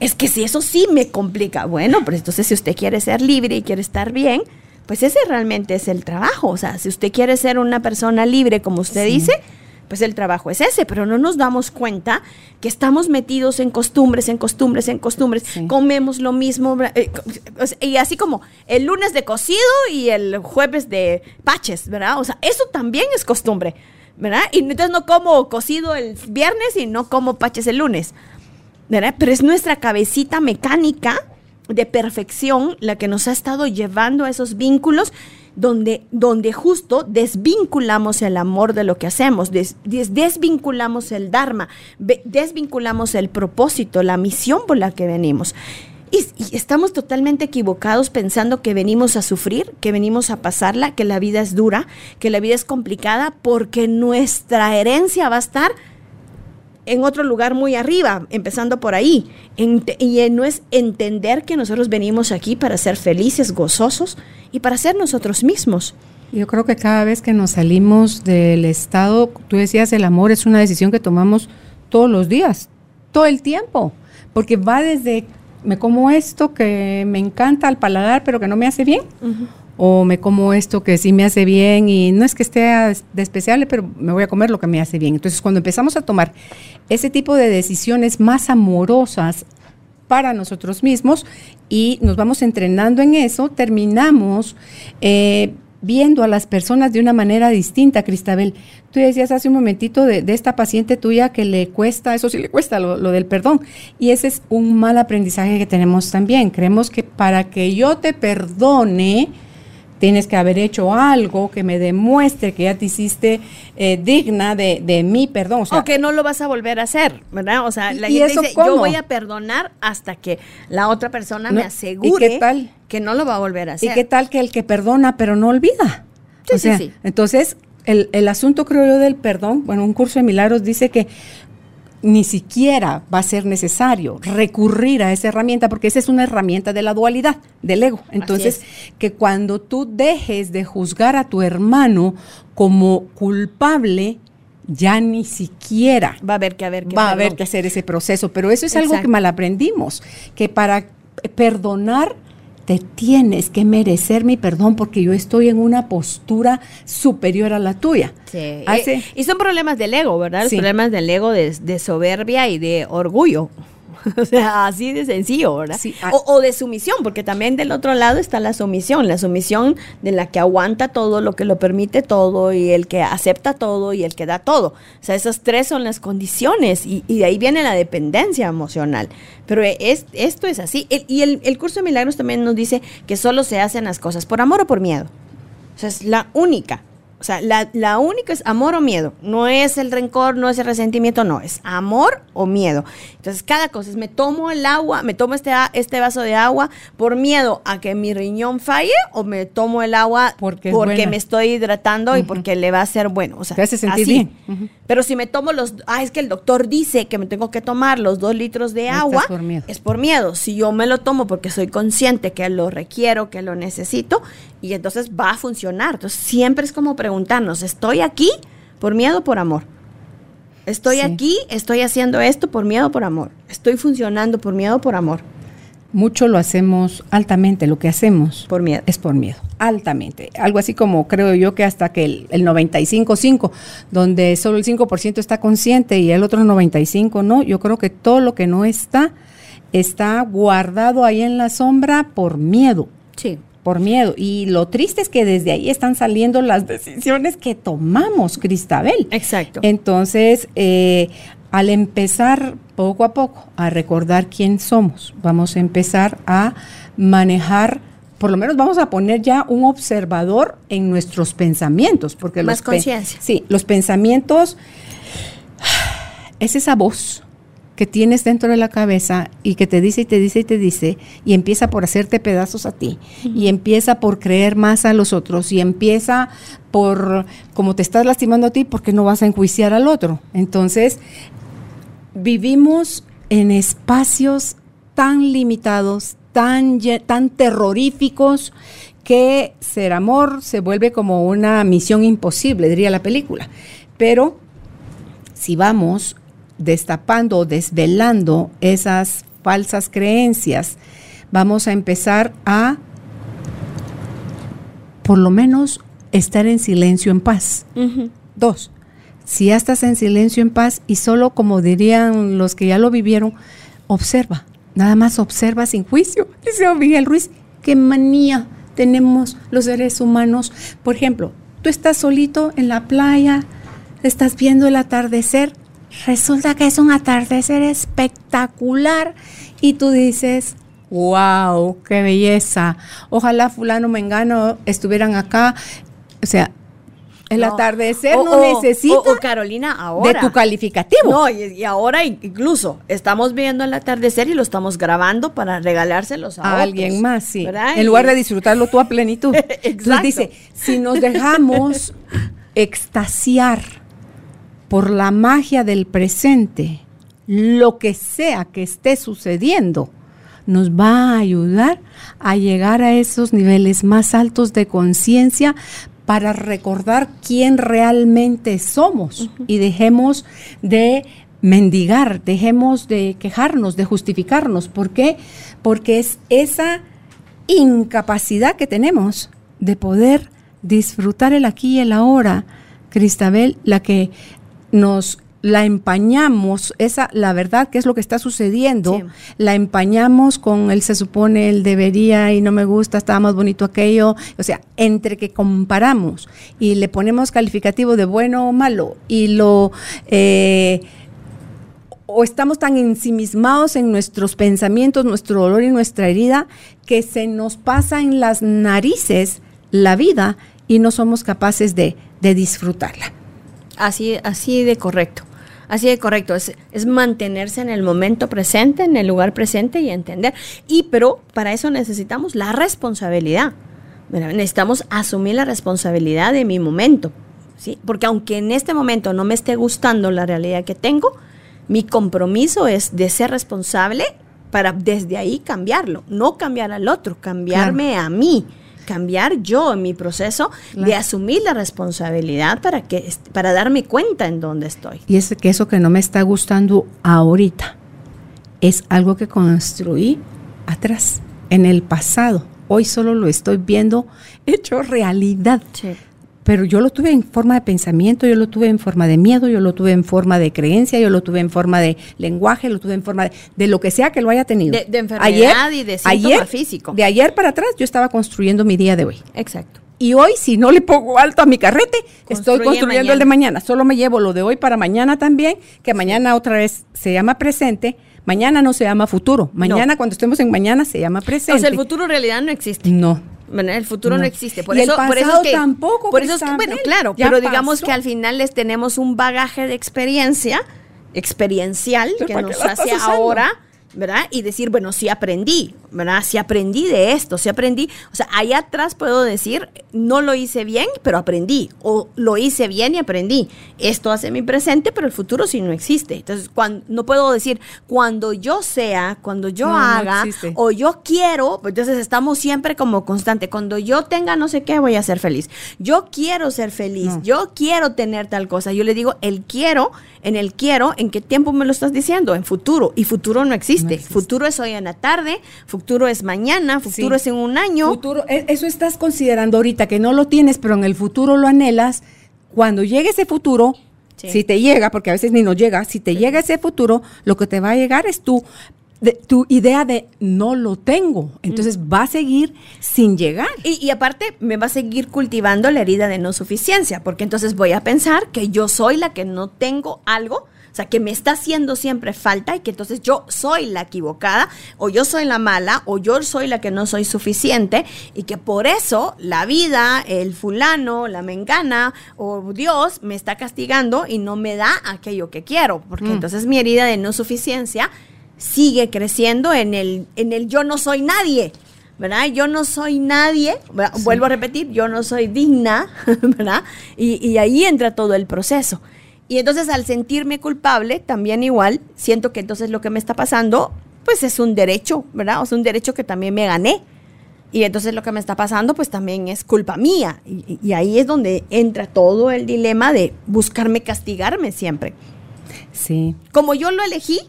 Es que si eso sí me complica. Bueno, pues entonces si usted quiere ser libre y quiere estar bien, pues ese realmente es el trabajo. O sea, si usted quiere ser una persona libre, como usted sí. dice, pues el trabajo es ese, pero no nos damos cuenta que estamos metidos en costumbres, en costumbres, en costumbres, sí. comemos lo mismo, eh, y así como el lunes de cocido y el jueves de paches, ¿verdad? O sea, eso también es costumbre, ¿verdad? Y entonces no como cocido el viernes y no como paches el lunes, ¿verdad? Pero es nuestra cabecita mecánica de perfección la que nos ha estado llevando a esos vínculos donde, donde justo desvinculamos el amor de lo que hacemos, des, des, desvinculamos el Dharma, desvinculamos el propósito, la misión por la que venimos. Y, y estamos totalmente equivocados pensando que venimos a sufrir, que venimos a pasarla, que la vida es dura, que la vida es complicada, porque nuestra herencia va a estar en otro lugar muy arriba, empezando por ahí. Ent- y eh, no es entender que nosotros venimos aquí para ser felices, gozosos y para ser nosotros mismos. Yo creo que cada vez que nos salimos del estado, tú decías, el amor es una decisión que tomamos todos los días, todo el tiempo, porque va desde me como esto que me encanta al paladar, pero que no me hace bien, o me como esto que sí me hace bien y no es que esté des- despreciable, pero me voy a comer lo que me hace bien. Entonces, cuando empezamos a tomar ese tipo de decisiones más amorosas para nosotros mismos y nos vamos entrenando en eso, terminamos eh, viendo a las personas de una manera distinta, Cristabel. Tú decías hace un momentito de, de esta paciente tuya que le cuesta, eso sí le cuesta, lo, lo del perdón. Y ese es un mal aprendizaje que tenemos también. Creemos que para que yo te perdone, tienes que haber hecho algo que me demuestre que ya te hiciste eh, digna de, de mi perdón. O sea, o que no lo vas a volver a hacer, ¿verdad? O sea, la ¿Y gente eso dice, cómo? yo voy a perdonar hasta que la otra persona No, me ¿y asegure qué tal? que no lo va a volver a hacer. ¿Y qué tal que el que perdona pero no olvida? Sí, o sea, sí, sí. entonces el, el asunto creo yo del perdón, bueno, un curso de milagros dice que ni siquiera va a ser necesario recurrir a esa herramienta porque esa es una herramienta de la dualidad, del ego. Entonces, que cuando tú dejes de juzgar a tu hermano como culpable, ya ni siquiera Va a haber que haber que va a haber que hacer ese proceso. Pero eso es algo que mal aprendimos, que para perdonar te tienes que merecer mi perdón porque yo estoy en una postura superior a la tuya. Sí. Hace- Eh, y son problemas del ego, ¿verdad? Los Sí. problemas del ego de, de soberbia y de orgullo. O sea, así de sencillo, ¿verdad? Sí, ah. o, o de sumisión, porque también del otro lado está la sumisión, la sumisión de la que aguanta todo, lo que lo permite todo y el que acepta todo y el que da todo. O sea, esas tres son las condiciones y, y de ahí viene la dependencia emocional. Pero es, esto es así. El- y el, el curso de milagros también nos dice que solo se hacen las cosas por amor o por miedo. O sea, es la única. O sea, la, la única es amor o miedo. No es el rencor, no es el resentimiento, no. Es amor o miedo. Entonces, cada cosa es, me tomo el agua, me tomo este, este vaso de agua por miedo a que mi riñón falle o me tomo el agua Porque porque, me estoy hidratando y porque le va a ser bueno. O sea, Te hace sentir así. bien. Pero si me tomo los, ah, es que el doctor dice que me tengo que tomar los dos litros de Estás agua, por miedo. es por miedo. Si yo me lo tomo porque soy consciente que lo requiero, que lo necesito, y entonces va a funcionar. Entonces siempre es como preguntarnos, ¿estoy aquí por miedo o por amor? Estoy Sí. aquí, estoy haciendo esto por miedo o por amor. Estoy funcionando por miedo o por amor. Mucho lo hacemos altamente, lo que hacemos Por miedo. es por miedo, altamente. Algo así como creo yo que hasta que el, el 95-5, donde solo el 5% está consciente y el otro 95% no, yo creo que todo lo que no está está guardado ahí en la sombra por miedo. Sí. Por miedo. Y lo triste es que desde ahí están saliendo las decisiones que tomamos, Cristabel. Exacto. Entonces, eh, al empezar poco a poco a recordar quién somos, vamos a empezar a manejar, por lo menos vamos a poner ya un observador en nuestros pensamientos, porque Más conciencia. Sí, los pensamientos es esa voz que tienes dentro de la cabeza y que te dice y te dice y te dice y empieza por hacerte pedazos a ti y empieza por creer más a los otros y empieza por como te estás lastimando a ti porque no vas a enjuiciar al otro. Entonces, vivimos en espacios tan limitados, tan, tan terroríficos, que ser amor se vuelve como una misión imposible, diría la película. Pero si vamos destapando o desvelando esas falsas creencias, vamos a empezar a, por lo menos, estar en silencio en paz. Dos, si ya estás en silencio, en paz y solo, como dirían los que ya lo vivieron, observa, nada más observa sin juicio. Dice Miguel Ruiz, qué manía tenemos los seres humanos. Por ejemplo, tú estás solito en la playa, estás viendo el atardecer, resulta que es un atardecer espectacular y tú dices, wow, qué belleza, ojalá fulano mengano estuvieran acá. O sea, El No. atardecer O- no o- necesita o- o Carolina, ahora. de tu calificativo. No, y, y ahora incluso estamos viendo el atardecer y lo estamos grabando para regalárselos a, alguien más, sí. ¿verdad? En lugar de disfrutarlo tú a plenitud. Entonces Exacto. dice, si nos dejamos extasiar por la magia del presente, lo que sea que esté sucediendo, nos va a ayudar a llegar a esos niveles más altos de conciencia para recordar quién realmente somos y dejemos de mendigar, dejemos de quejarnos, de justificarnos. ¿Por qué? Porque es esa incapacidad que tenemos de poder disfrutar el aquí y el ahora, Cristabel, la que nos la empañamos, esa la verdad que es lo que está sucediendo, Sí. la empañamos con el se supone, el debería y no me gusta, estaba más bonito aquello, o sea, entre que comparamos y le ponemos calificativo de bueno o malo y lo eh, o estamos tan ensimismados en nuestros pensamientos, nuestro dolor y nuestra herida, que se nos pasa en las narices la vida y no somos capaces de, de disfrutarla. Así, así de correcto. Así de correcto. Es, es mantenerse en el momento presente, en el lugar presente y entender. Y pero para eso necesitamos la responsabilidad. Mira, Necesitamos asumir la responsabilidad de mi momento. ¿sí? Porque aunque en este momento no me esté gustando la realidad que tengo, mi compromiso es de ser responsable para desde ahí cambiarlo. No cambiar al otro, cambiarme a mí. Cambiar yo en mi proceso de asumir la responsabilidad para que para darme cuenta en dónde estoy. Y es que eso que no me está gustando ahorita es algo que construí atrás, en el pasado. Hoy solo lo estoy viendo hecho realidad. Pero yo lo tuve en forma de pensamiento, yo lo tuve en forma de miedo, yo lo tuve en forma de creencia, yo lo tuve en forma de lenguaje, lo tuve en forma de, de lo que sea que lo haya tenido. De- de enfermedad y de síntoma físico. De ayer para atrás yo estaba construyendo mi día de hoy. Exacto. Y hoy, si no le pongo alto a mi carrete, estoy Construye construyendo el de mañana. Solo me llevo lo de hoy para mañana también, que mañana otra vez se llama presente. Mañana no se llama futuro. Mañana, cuando estemos en mañana, se llama presente. Entonces el futuro en realidad no existe. No. El futuro no, No. existe. Por Y el eso, por eso es que, tampoco, Por eso es que, bueno, claro, ya pero digamos que al final les tenemos un bagaje de experiencia experiencial Pero que ¿para qué nos hace ahora, ¿verdad? Y decir, bueno, sí aprendí, ¿verdad? Sí aprendí de esto, sí aprendí. O sea, allá atrás puedo decir, no lo hice bien, pero aprendí. O lo hice bien y aprendí. Esto hace mi presente, pero el futuro sí no existe. Entonces, cuando, no puedo decir, cuando yo sea, cuando yo No, no haga, existe. o yo quiero, pues entonces estamos siempre como constante. Cuando yo tenga no sé qué, voy a ser feliz. Yo quiero ser feliz, No. yo quiero tener tal cosa. Yo le digo, el quiero, en el quiero, ¿en qué tiempo me lo estás diciendo? En futuro. Y futuro no existe. No existe. Futuro es hoy en la tarde, futuro es mañana, futuro Sí. es en un año. Futuro, e- eso estás considerando ahorita que no lo tienes, pero en el futuro lo anhelas. Cuando llegue ese futuro, Sí. si te llega, porque a veces ni nos llega, si te llega ese futuro, lo que te va a llegar es tu, de- tu idea de no lo tengo. Entonces va a seguir sin llegar. Y, y aparte me va a seguir cultivando la herida de no suficiencia, porque entonces voy a pensar que yo soy la que no tengo algo, o sea, que me está haciendo siempre falta y que entonces yo soy la equivocada, o yo soy la mala, o yo soy la que no soy suficiente, y que por eso la vida, el fulano, la mengana o Dios me está castigando y no me da aquello que quiero, porque entonces mi herida de no suficiencia sigue creciendo en el, en el yo no soy nadie. ¿verdad? Yo no soy nadie, vuelvo a repetir, yo no soy digna, ¿verdad? Y, y ahí entra todo el proceso. Y entonces al sentirme culpable, también igual, siento que entonces lo que me está pasando, pues es un derecho, ¿verdad? O sea, un derecho que también me gané. Y entonces lo que me está pasando, pues también es culpa mía. Y, y ahí es donde entra todo el dilema de buscarme castigarme siempre. Sí. Como yo lo elegí,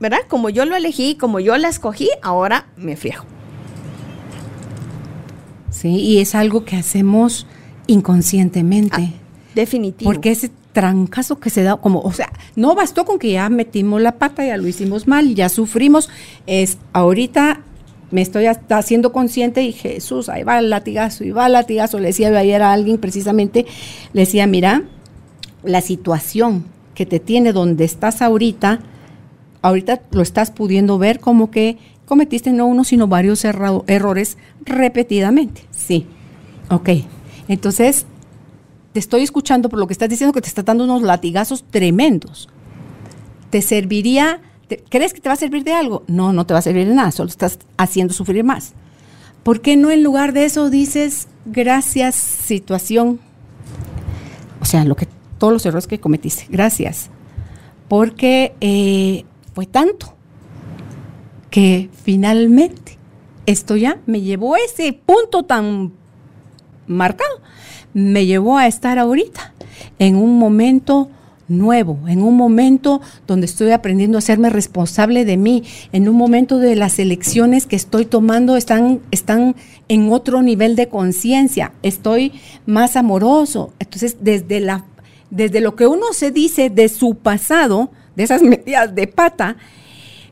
¿verdad? Como yo lo elegí, como yo la escogí, ahora me friego. Sí, y es algo que hacemos inconscientemente. Ah, definitivo. Porque ese trancazo que se da, como, o sea, no bastó con que ya metimos la pata, ya lo hicimos mal, ya sufrimos. Es ahorita me estoy haciendo consciente y Jesús, ahí va el latigazo, y va el latigazo. Le decía ayer a alguien precisamente, le decía, mira, la situación que te tiene donde estás ahorita, ahorita lo estás pudiendo ver como que cometiste no uno, sino varios errores repetidamente. Sí. Ok. Entonces, te estoy escuchando por lo que estás diciendo que te está dando unos latigazos tremendos. ¿Te serviría, crees que te va a servir de algo? No, no te va a servir de nada, solo estás haciendo sufrir más. ¿Por qué no en lugar de eso dices gracias situación? O sea, lo que todos los errores que cometiste, gracias. Porque eh, fue tanto que finalmente esto ya me llevó a ese punto tan marcado me llevó a estar ahorita en un momento nuevo, en un momento donde estoy aprendiendo a hacerme responsable de mí, en un momento de las elecciones que estoy tomando están, están en otro nivel de conciencia, estoy más amoroso. Entonces, desde, la, desde lo que uno se dice de su pasado, de esas medidas de pata,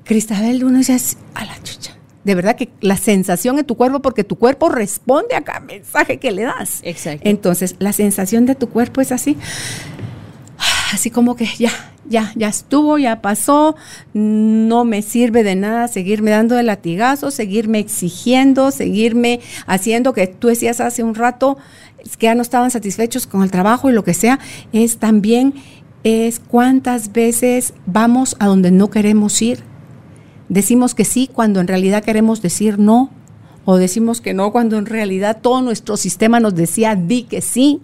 Cristabel, uno dice, a la chucha, de verdad que la sensación en tu cuerpo, porque tu cuerpo responde a cada mensaje que le das. Exacto. Entonces, la sensación de tu cuerpo es así, así como que ya, ya, ya estuvo, ya pasó, no me sirve de nada seguirme dando de latigazo, seguirme exigiendo, seguirme haciendo que tú decías hace un rato que ya no estaban satisfechos con el trabajo y lo que sea, es también es cuántas veces vamos a donde no queremos ir Decimos que sí cuando en realidad queremos decir no, o decimos que no cuando en realidad todo nuestro sistema nos decía di que sí.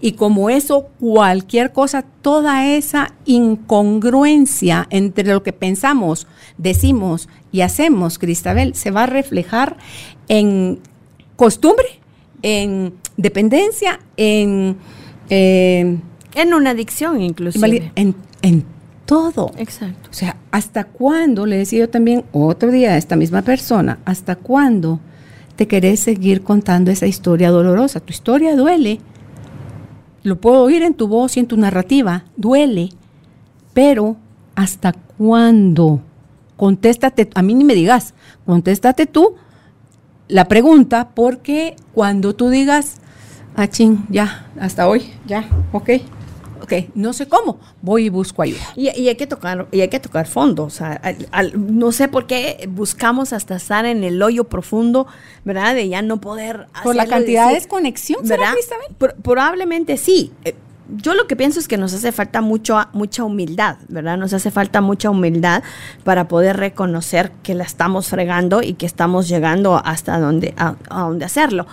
Y como eso, cualquier cosa, toda esa incongruencia entre lo que pensamos, decimos y hacemos, Cristabel, se va a reflejar en costumbre, en dependencia, en... Eh, en una adicción inclusive. En, en todo. Exacto. O sea, ¿hasta cuándo, le decía yo también otro día a esta misma persona, hasta cuándo te querés seguir contando esa historia dolorosa? Tu historia duele. Lo puedo oír en tu voz y en tu narrativa, duele. Pero, ¿hasta cuándo? Contéstate, a mí ni me digas, contéstate tú la pregunta, porque cuando tú digas, ah, ching, ya, hasta hoy, ya, ok, ok, no sé cómo, voy y busco ayuda. Y, hay que tocar, y hay que tocar fondo, o sea, no sé por qué buscamos hasta estar en el hoyo profundo, ¿verdad? De ya no poder Por la cantidad de desconexión, ¿verdad? probablemente sí. Eh, yo lo que pienso es que nos hace falta mucho, mucha humildad, ¿verdad? Nos hace falta mucha humildad para poder reconocer que la estamos fregando y que estamos llegando hasta donde, a, a donde hacerlo.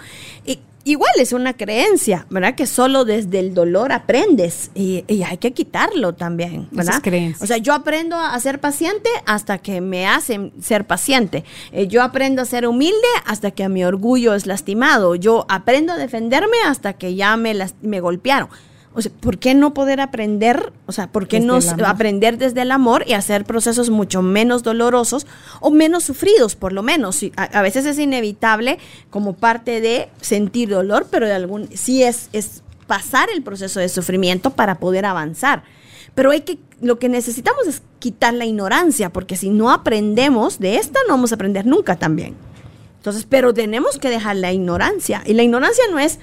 Y igual es una creencia, ¿verdad? Que solo desde el dolor aprendes y, hay que quitarlo también, ¿verdad? O sea, yo aprendo a ser paciente hasta que me hacen ser paciente. Eh, yo aprendo a ser humilde hasta que mi orgullo es lastimado. Yo aprendo a defenderme hasta que ya me, me golpearon. O sea, ¿por qué no poder aprender? O sea, ¿por qué no aprender desde el amor y hacer procesos mucho menos dolorosos o menos sufridos, por lo menos? A, veces es inevitable como parte de sentir dolor, pero de algún sí es, es pasar el proceso de sufrimiento para poder avanzar. Pero hay que, lo que necesitamos es quitar la ignorancia, porque si no aprendemos de esta, no vamos a aprender nunca también. Entonces, pero tenemos que dejar la ignorancia. Y la ignorancia no es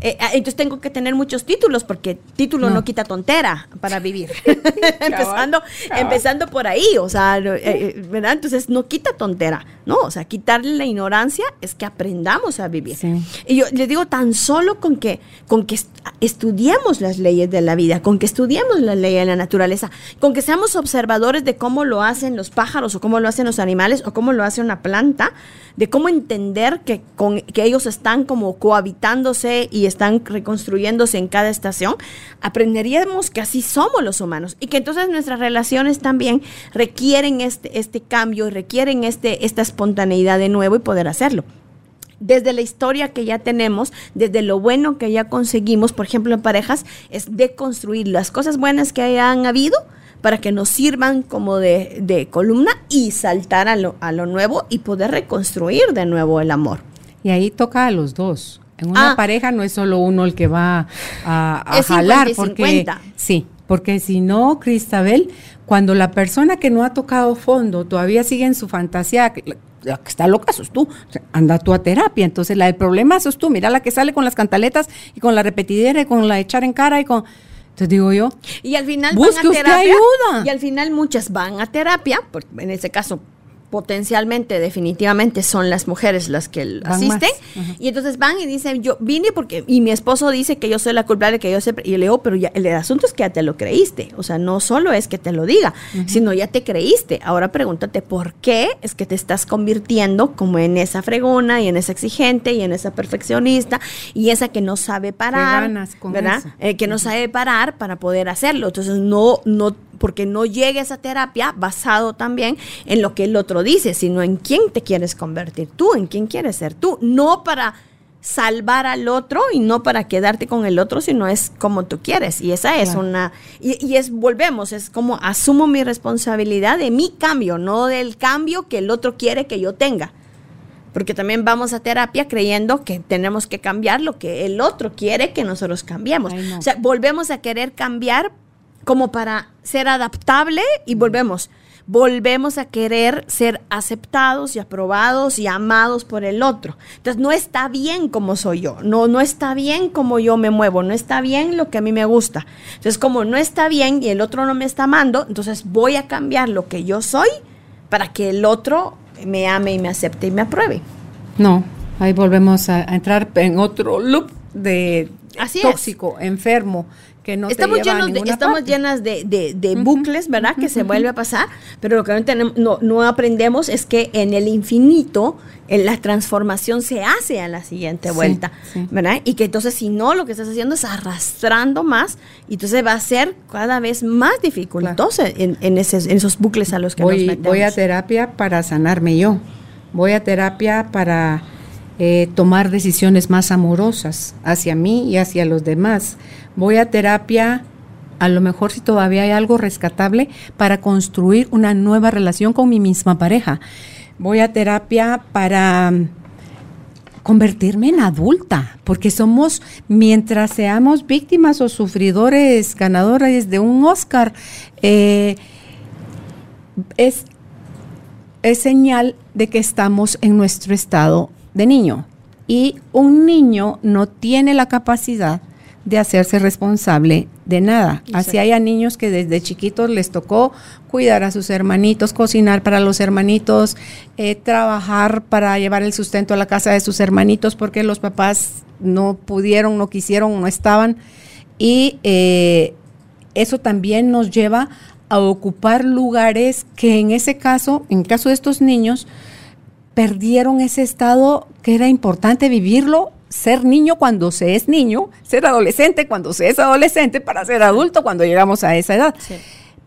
eh, ah, entonces tengo que tener muchos títulos porque título no, quita tontera para vivir. empezando, empezando por ahí, o sea, eh, eh, ¿verdad? Entonces no quita tontera, ¿no? O sea, quitarle la ignorancia es que aprendamos a vivir. Y yo les digo, tan solo con que, con que estudiemos las leyes de la vida, con que estudiemos las leyes de la naturaleza, con que seamos observadores de cómo lo hacen los pájaros o cómo lo hacen los animales o cómo lo hace una planta, de cómo entender que, con, que ellos están como cohabitándose y están reconstruyéndose en cada estación, aprenderíamos que así somos los humanos y que entonces nuestras relaciones también requieren este, este cambio, requieren este, esta espontaneidad de nuevo y poder hacerlo desde la historia que ya tenemos, desde lo bueno que ya conseguimos, por ejemplo, en parejas, es deconstruir las cosas buenas que hayan habido para que nos sirvan como de, columna y saltar a lo, a lo nuevo y poder reconstruir de nuevo el amor. Y ahí toca a los dos. En una ah. pareja no es solo uno el que va a, jalar, porque sí, porque si no, Cristabel, cuando la persona que no ha tocado fondo todavía sigue en su fantasía, la que está loca sos tú, anda tú a terapia. Entonces, la del problema sos tú. Mira la que sale con las cantaletas y con la repetidera y con la echar en cara y con. Entonces digo yo. Y al final van a terapia. ayuda. Y al final muchas van a terapia, en ese caso potencialmente, definitivamente son las mujeres las que Van asisten. Y entonces van y dicen, yo vine porque, y mi esposo dice que yo soy la culpable, que yo sé, y le digo, pero ya, el asunto es que ya te lo creíste. O sea, no solo es que te lo diga, sino ya te creíste. Ahora pregúntate por qué es que te estás convirtiendo como en esa fregona y en esa exigente y en esa perfeccionista y esa que no sabe parar, ganas con ¿verdad? Eh, que no sabe parar para poder hacerlo. Entonces, no, no, porque no llega esa terapia basado también en lo que el otro dice, sino en quién te quieres convertir tú, en quién quieres ser tú. No para salvar al otro y no para quedarte con el otro, sino es como tú quieres. Y esa es Claro. una, y, y es, volvemos, es como asumo mi responsabilidad de mi cambio, no del cambio que el otro quiere que yo tenga. Porque también vamos a terapia creyendo que tenemos que cambiar lo que el otro quiere que nosotros cambiemos. Ay, no. O sea, volvemos a querer cambiar como para ser adaptable y volvemos. Volvemos a querer ser aceptados y aprobados y amados por el otro. Entonces, no está bien como soy yo. No, no está bien como yo me muevo. No está bien lo que a mí me gusta. Entonces, como no está bien y el otro no me está amando, entonces voy a cambiar lo que yo soy para que el otro me ame y me acepte y me apruebe. No, ahí volvemos a, a entrar en otro loop de Así es. tóxico, enfermo, que no estamos te lleva a llenos de, ninguna estamos parte. llenas de, de- de bucles, ¿verdad? Que se vuelve a pasar, pero lo que no, tenemos, no, no aprendemos es que en el infinito en la transformación se hace a la siguiente vuelta, sí. ¿verdad? Y que entonces si no, lo que estás haciendo es arrastrando más y entonces va a ser cada vez más dificultoso en, en esos, en esos bucles a los que nos Voy, metemos. voy a terapia para sanarme yo. Voy a terapia para eh, tomar decisiones más amorosas hacia mí y hacia los demás. Voy a terapia, a lo mejor si todavía hay algo rescatable, para construir una nueva relación con mi misma pareja. Voy a terapia para mm, convertirme en adulta, porque somos, mientras seamos víctimas o sufridores, ganadores de un Oscar, eh, es, es señal de que estamos en nuestro estado de niño. Y un niño no tiene la capacidad de hacerse responsable de nada. Así hay a niños que desde chiquitos les tocó cuidar a sus hermanitos, cocinar para los hermanitos, eh, trabajar para llevar el sustento a la casa de sus hermanitos porque los papás no pudieron, no quisieron, no estaban. Y eh, eso también nos lleva a ocupar lugares que en ese caso, en el caso de estos niños, perdieron ese estado que era importante vivirlo, ser niño cuando se es niño, ser adolescente cuando se es adolescente, para ser adulto cuando llegamos a esa edad. Sí.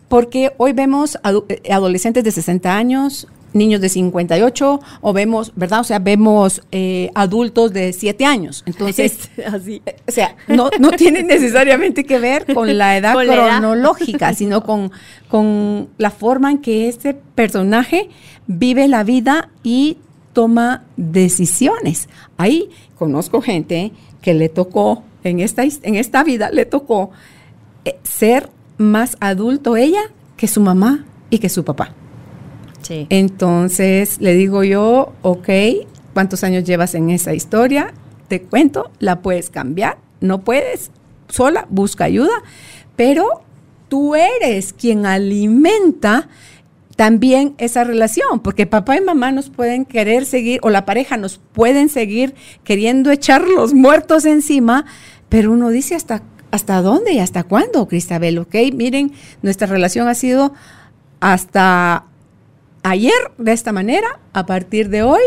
Porque hoy vemos eh, adolescentes de 60 años, niños de 58, o vemos, ¿verdad? O sea, vemos eh, adultos de 7 años. Entonces, así. eh, o sea, no, no tiene necesariamente que ver con la edad Con la edad. cronológica, sino con, con la forma en que este personaje vive la vida y toma decisiones. Ahí conozco gente que le tocó, en esta, en esta vida le tocó eh, ser más adulto ella que su mamá y que su papá. Sí. Entonces le digo yo, ok, ¿cuántos años llevas en esa historia? Te cuento, la puedes cambiar, no puedes, sola, busca ayuda, pero tú eres quien alimenta también esa relación, porque papá y mamá nos pueden querer seguir, o la pareja nos pueden seguir queriendo echar los muertos encima, pero uno dice hasta, hasta dónde y hasta cuándo, Cristabel, ok, miren, nuestra relación ha sido hasta ayer de esta manera, a partir de hoy,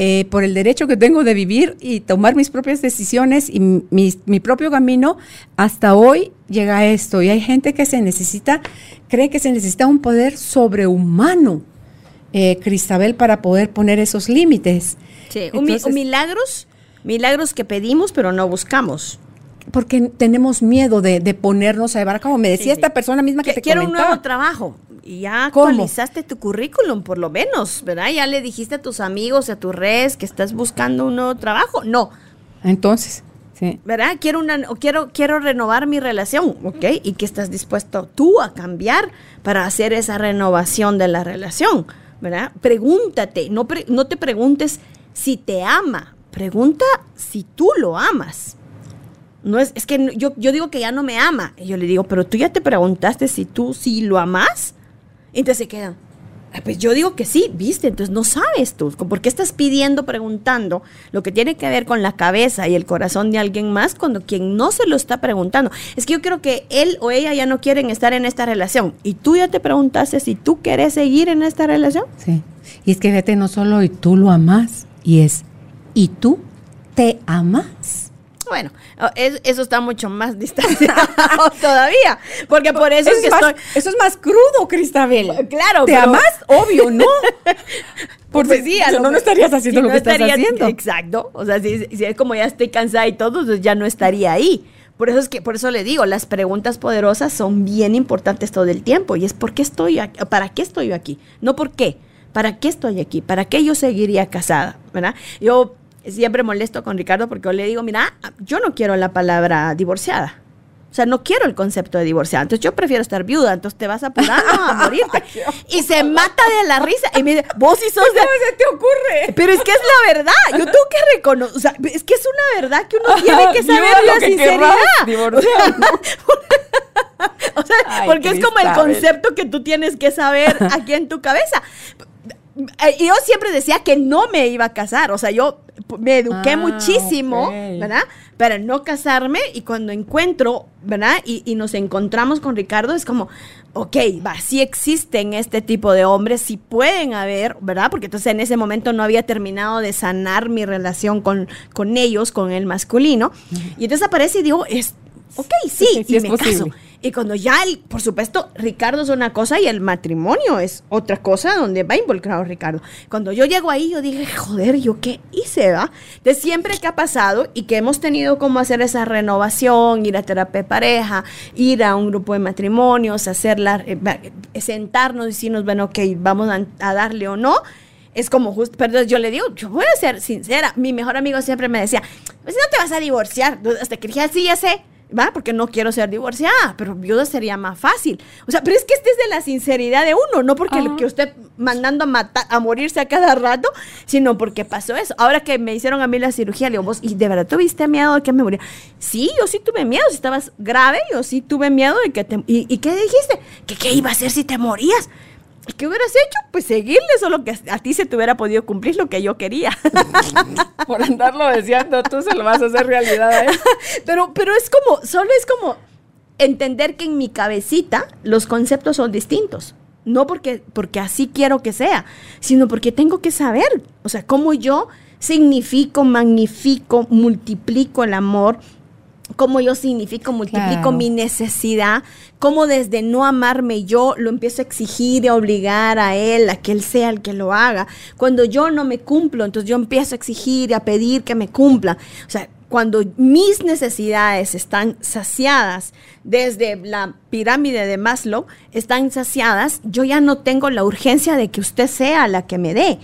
eh, por el derecho que tengo de vivir y tomar mis propias decisiones y mi, mi propio camino, hasta hoy llega esto. Y hay gente que se necesita, cree que se necesita un poder sobrehumano, eh, Cristabel, para poder poner esos límites. Sí, milagros, milagros que pedimos pero no buscamos. Porque tenemos miedo de, de ponernos a llevar a cabo. Me decía Sí, sí. esta persona misma que Que- te Quiero un nuevo trabajo. Y ya ¿Cómo? actualizaste tu currículum, por lo menos, ¿verdad? Ya le dijiste a tus amigos, a tus redes que estás buscando un nuevo trabajo. No, Entonces, sí. ¿verdad? Quiero una, quiero, quiero renovar mi relación, ¿ok? ¿Y qué estás dispuesto tú a cambiar para hacer esa renovación de la relación? ¿Verdad? Pregúntate, no, pre- no te preguntes si te ama, pregunta si tú lo amas. No es, es que yo, yo digo que ya no me ama. Y yo le digo, pero tú ya te preguntaste si tú sí lo amas. Entonces se quedan. Ah, Pues yo digo que sí, viste, entonces no sabes tú, ¿por qué estás pidiendo, preguntando lo que tiene que ver con la cabeza y el corazón de alguien más cuando quien no se lo está preguntando? Es que yo creo que él o ella ya no quieren estar en esta relación y tú ya te preguntaste si tú quieres seguir en esta relación. Sí. Y es que fíjate, no solo y tú lo amas, y es, y tú te amas. Bueno, es- eso está mucho más distanciado todavía, porque por eso, es que más, estoy... eso es más crudo, Cristabel. Claro, ¿Te pero- amas? Obvio, ¿no? Por Pues sí, no, estarías haciendo si lo no que estás estaría- haciendo. Exacto. O sea, si, si es como ya estoy cansada y todo, pues ya no estaría ahí. Por eso es que, por eso le digo, las preguntas poderosas son bien importantes todo el tiempo. Y es ¿por qué estoy aquí? ¿Para qué estoy yo aquí? No por qué. ¿Para qué estoy aquí? ¿Para qué yo seguiría casada? ¿Verdad? Yo siempre molesto con Ricardo porque yo le digo, mira, yo no quiero la palabra divorciada. O sea, no quiero el concepto de divorciada. Entonces yo prefiero estar viuda. Entonces te vas a apurar a morirte. y se mata de la risa. Y me dice, vos sí sos de... ¿Cómo se te ocurre? Pero es que es la verdad. Yo tengo que reconocer. O sea, es que es una verdad que uno tiene que saber la que sinceridad. querrás, o sea, Ay, porque es como el concepto que tú tienes que saber aquí en tu cabeza. Eh, Yo siempre decía que no me iba a casar, o sea, yo me eduqué Ah, muchísimo, ok. ¿verdad? Para no casarme y cuando encuentro, ¿verdad? Y, y nos encontramos con Ricardo, es como, ok, va, sí existen este tipo de hombres, sí pueden haber, ¿verdad? Porque entonces en ese momento no había terminado de sanar mi relación con, con ellos, con el masculino. Y entonces aparece y digo, es, ok, sí, Sí, sí y es me posible. caso. Y cuando ya, el- por supuesto, Ricardo es una cosa y el matrimonio es otra cosa donde va involucrado Ricardo. Cuando yo llego ahí, yo dije, joder, ¿yo qué hice, va? De siempre que ha pasado y que hemos tenido como hacer esa renovación, ir a terapia de pareja, ir a un grupo de matrimonios, hacerla, eh, eh, sentarnos y decirnos, bueno, ok, vamos a, a darle o no. Es como justo, pero yo le digo, yo voy a ser sincera. Mi mejor amigo siempre me decía, pues no te vas a divorciar. Hasta que dije, "Ah, sí, ya sé. ¿Va? Porque no quiero ser divorciada, pero viuda sería más fácil. O sea, pero es que este es de la sinceridad de uno, no porque lo que usted mandando a matar, a morirse a cada rato, sino porque pasó eso. Ahora que me hicieron a mí la cirugía, le digo, vos, ¿y de verdad tuviste miedo de que me muriera? Sí, yo sí tuve miedo, si estabas grave, yo sí tuve miedo de que te... ¿Y, y qué dijiste? ¿Que qué iba a hacer si te morías? ¿Y qué hubieras hecho? Pues seguirle, solo que a ti se te hubiera podido cumplir lo que yo quería. Por andarlo deseando, tú se lo vas a hacer realidad a él. pero, pero es como, solo es como entender que en mi cabecita los conceptos son distintos. No porque, porque así quiero que sea, sino porque tengo que saber, o sea, cómo yo significo, magnifico, multiplico el amor, cómo yo significo, multiplico Claro. mi necesidad, cómo desde no amarme yo lo empiezo a exigir y a obligar a él, a que él sea el que lo haga. Cuando yo no me cumplo, entonces yo empiezo a exigir y a pedir que me cumpla. O sea, cuando mis necesidades están saciadas desde la pirámide de Maslow, están saciadas, yo ya no tengo la urgencia de que usted sea la que me dé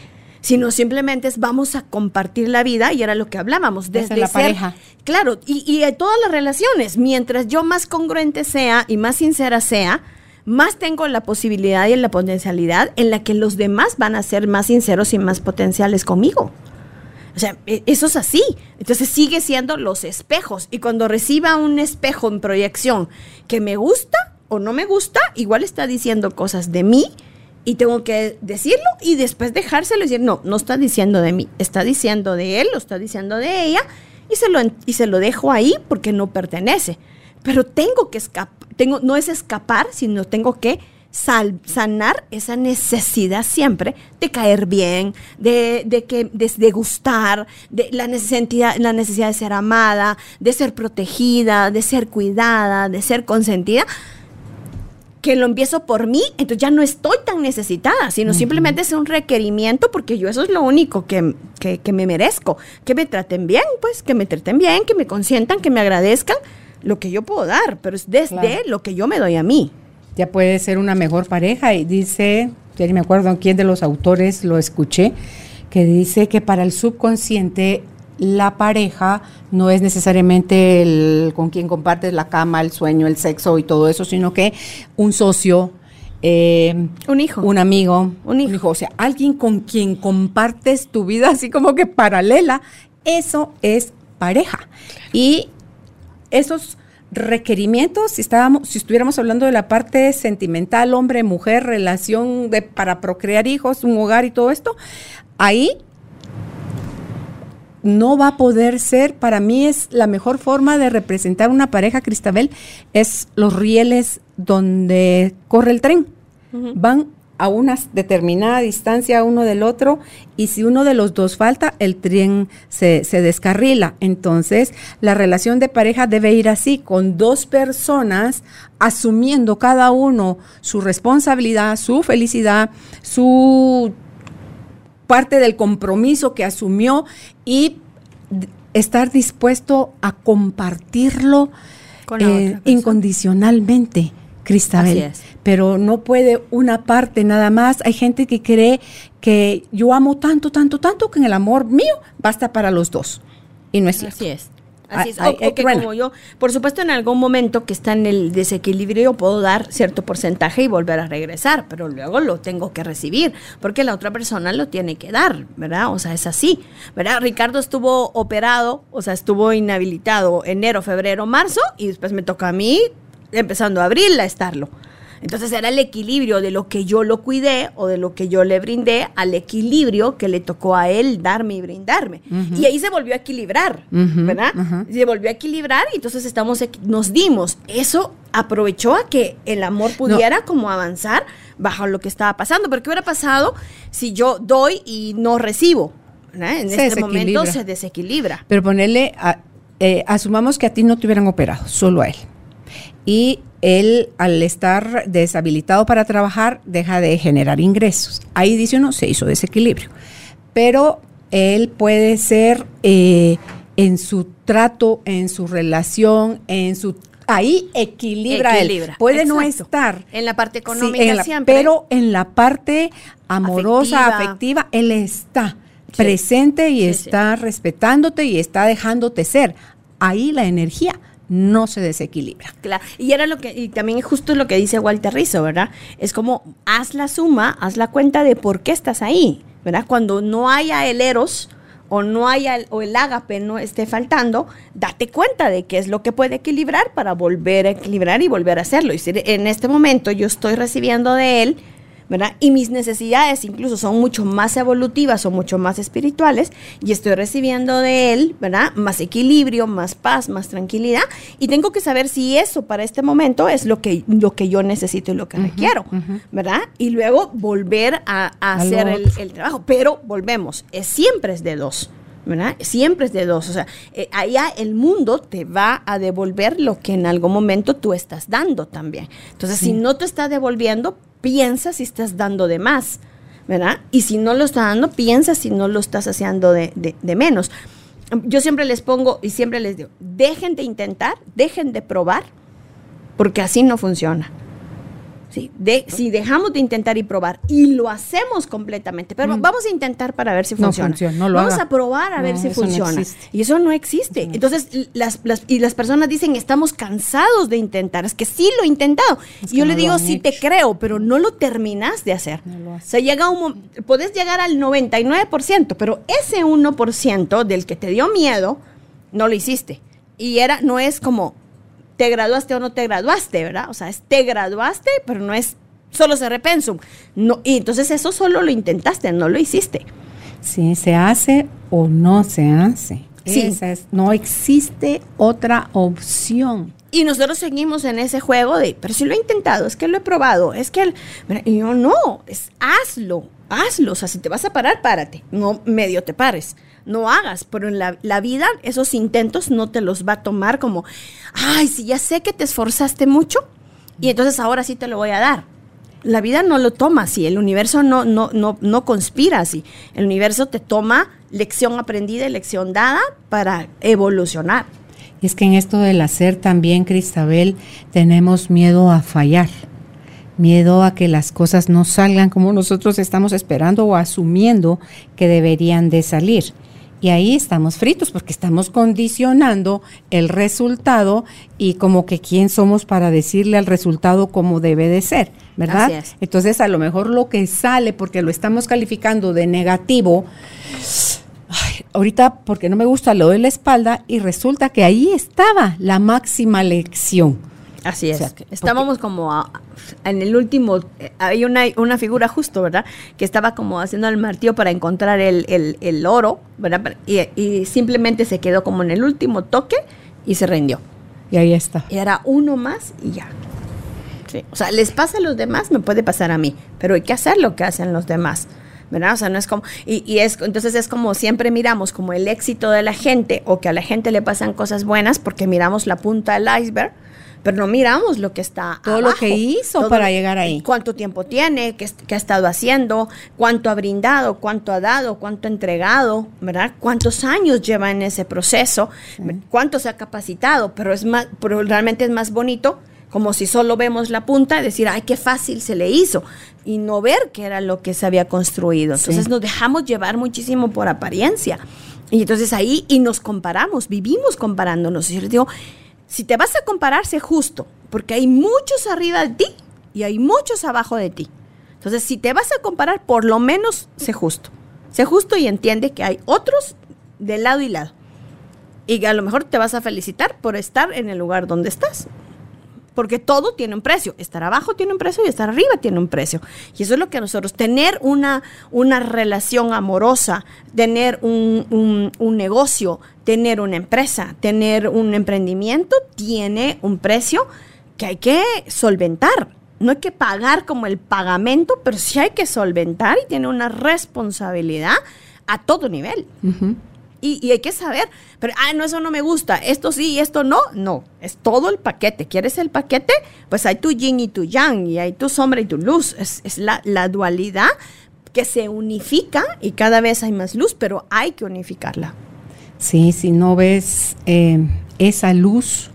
sino simplemente es vamos a compartir la vida y era lo que hablábamos Desde desde la ser- pareja. Claro, y, y en todas las relaciones, mientras yo más congruente sea y más sincera sea, más tengo la posibilidad y la potencialidad en la que los demás van a ser más sinceros y más potenciales conmigo. O sea, e- eso es así. Entonces sigue siendo los espejos. Y cuando reciba un espejo en proyección que me gusta o no me gusta, igual está diciendo cosas de mí y tengo que decirlo y después dejárselo y decir, no, no está diciendo de mí, está diciendo de él o está diciendo de ella y se lo, y se lo dejo ahí porque no pertenece. Pero tengo que escapar, tengo, no es escapar, sino tengo que sanar esa necesidad siempre de caer bien, de, de que, de, de gustar, de la necesidad, la necesidad de ser amada, de ser protegida, de ser cuidada, de ser consentida que lo empiezo por mí, entonces ya no estoy tan necesitada, sino simplemente es un requerimiento porque yo eso es lo único que, que- que me merezco, que me traten bien, pues, que me traten bien, que me consientan, que me agradezcan lo que yo puedo dar, pero es desde Claro. lo que yo me doy a mí. Ya puede ser una mejor pareja y dice, ya ni me acuerdo quién de los autores lo escuché, que dice que para el subconsciente la pareja no es necesariamente el con quien compartes la cama, el sueño, el sexo y todo eso, sino que un socio, eh, Un hijo. un amigo, Un hijo. o sea, alguien con quien compartes tu vida así como que paralela, eso es pareja. Y esos requerimientos, si, estábamos, si estuviéramos hablando de la parte sentimental, hombre, mujer, relación de, para procrear hijos, un hogar y todo esto, ahí no va a poder ser, para mí es la mejor forma de representar una pareja, Cristabel, es los rieles donde corre el tren. Van a una determinada distancia uno del otro y si uno de los dos falta, el tren se, se, descarrila. Entonces, la relación de pareja debe ir así, con dos personas asumiendo cada uno su responsabilidad, su felicidad, su parte del compromiso que asumió y estar dispuesto a compartirlo eh, incondicionalmente. Cristabel, pero no puede una parte nada más. Hay gente que cree que yo amo tanto, tanto, tanto que en el amor mío basta para los dos. Y no es cierto. Así es. Así es. o, que como yo, por supuesto, en algún momento que está en el desequilibrio, puedo dar cierto porcentaje y volver a regresar, pero luego lo tengo que recibir, porque la otra persona lo tiene que dar, ¿verdad? O sea, es así, ¿verdad? Ricardo estuvo operado, o sea, estuvo inhabilitado enero, febrero, marzo, y después me toca a mí, empezando a abril, a estarlo. Entonces era el equilibrio de lo que yo lo cuidé o de lo que yo le brindé al equilibrio que le tocó a él darme y brindarme. Y ahí se volvió a equilibrar, ¿verdad? Se volvió a equilibrar y entonces estamos, nos dimos. Eso aprovechó a que el amor pudiera como avanzar bajo lo que estaba pasando. Pero ¿qué hubiera pasado si yo doy y no recibo? En este momento se desequilibra. Pero ponerle, eh, asumamos que a ti no te hubieran operado, solo a él. Y él al estar deshabilitado para trabajar deja de generar ingresos. Ahí dice uno, se hizo desequilibrio. Pero él puede ser eh, en su trato, en su relación, en su ahí equilibra, él. Puede no estar en la parte económica siempre, pero en la parte amorosa, afectiva, él está presente y está respetándote y está dejándote ser. Ahí la energía no se desequilibra. Claro, y era lo que, y también justo es lo que dice Walter Rizzo, ¿verdad? Es como, haz la suma, haz la cuenta de por qué estás ahí, ¿verdad? Cuando no haya el eros o no haya o el ágape no esté faltando, date cuenta de qué es lo que puede equilibrar para volver a equilibrar y volver a hacerlo. Y si en este momento yo estoy recibiendo de él, ¿verdad? Y mis necesidades incluso son mucho más evolutivas o mucho más espirituales y estoy recibiendo de él, ¿verdad? Más equilibrio, más paz, más tranquilidad y tengo que saber si eso para este momento es lo que, lo que yo necesito y lo que requiero, ¿verdad? Y luego volver a, hacer el, trabajo, pero volvemos, es, siempre es de dos. ¿verdad? Siempre es de dos. O sea, eh, allá el mundo te va a devolver lo que en algún momento tú estás dando también. Entonces, si no te está devolviendo, piensa si estás dando de más, ¿verdad? Y si no lo estás dando, piensa si no lo estás haciendo de, de menos. Yo siempre les pongo y siempre les digo, dejen de intentar, dejen de probar, porque así no funciona si dejamos de intentar y probar y lo hacemos completamente, pero mm. vamos a intentar para ver si funciona. vamos a probar a ver si funciona. y eso no existe. Entonces, las, y las personas dicen, estamos cansados de intentar. Es que sí lo he intentado. y yo le digo, sí te creo, pero no lo terminas de hacer. o sea, llega un podés llegar al 99%, pero ese 1% del que te dio miedo, no lo hiciste. Y era, no es como, te graduaste o no te graduaste, ¿verdad? O sea, es te graduaste, pero no es solo se repensum. No, y entonces eso solo lo intentaste, no lo hiciste. Sí, se hace o no se hace. Sí. no existe otra opción. Y nosotros seguimos en ese juego de, pero si lo he intentado, es que lo he probado, es que... y yo no, es hazlo, hazlo. O sea, si te vas a parar, párate. No medio te pares no hagas, pero en la, vida esos intentos no te los va a tomar como, ay, si ya sé que te esforzaste mucho y entonces ahora sí te lo voy a dar. La vida no lo toma así, el universo no, no, no, no conspira así. El universo te toma lección aprendida y lección dada para evolucionar. Y es que en esto del hacer también, Cristabel, tenemos miedo a fallar miedo a que las cosas no salgan como nosotros estamos esperando o asumiendo que deberían de salir. Y ahí estamos fritos porque estamos condicionando el resultado y como que quién somos para decirle al resultado cómo debe de ser, ¿verdad? Entonces a lo mejor lo que sale porque lo estamos calificando de negativo, ahorita porque no me gusta lo de la espalda y resulta que ahí estaba la máxima lección. Así es. Estábamos como en el último, eh, hay una, una figura justo, ¿verdad? Que estaba como haciendo el martillo para encontrar el, oro, ¿verdad? Y, simplemente se quedó como en el último toque y se rindió. Y ahí está. Y era uno más y ya. O sea, les pasa a los demás, me puede pasar a mí, pero hay que hacer lo que hacen los demás. ¿verdad? O sea, no es como, y, y, es, entonces es como siempre miramos como el éxito de la gente o que a la gente le pasan cosas buenas porque miramos la punta del iceberg, pero no miramos lo que está todo lo que hizo para llegar ahí. cuánto tiempo tiene qué, ha estado haciendo cuánto ha brindado cuánto ha dado cuánto ha entregado verdad cuántos años lleva en ese proceso cuánto se ha capacitado pero es más pero realmente es más bonito como si solo vemos la punta decir, ay, qué fácil se le hizo, y no ver qué era lo que se había construido. Entonces nos dejamos llevar muchísimo por apariencia. Y entonces ahí, y nos comparamos, vivimos comparándonos. Y yo les digo, si te vas a comparar, sé justo, porque hay muchos arriba de ti y hay muchos abajo de ti. Entonces, si te vas a comparar, por lo menos sé justo. Sé justo y entiende que hay otros de lado y lado. Y a lo mejor te vas a felicitar por estar en el lugar donde estás porque todo tiene un precio. Estar abajo tiene un precio y estar arriba tiene un precio. Y eso es lo que nosotros, tener una, una relación amorosa, tener un, un, negocio, tener una empresa, tener un emprendimiento, tiene un precio que hay que solventar. No hay que pagar como el pagamento, pero sí hay que solventar y tiene una responsabilidad a todo nivel y, hay que saber, pero, ah, no, eso no me gusta, esto sí y esto no, no, es todo el paquete. ¿Quieres el paquete? Pues hay tu yin y tu yang, y hay tu sombra y tu luz. Es, la, dualidad que se unifica y cada vez hay más luz, pero hay que unificarla. Sí, si no ves eh, esa luz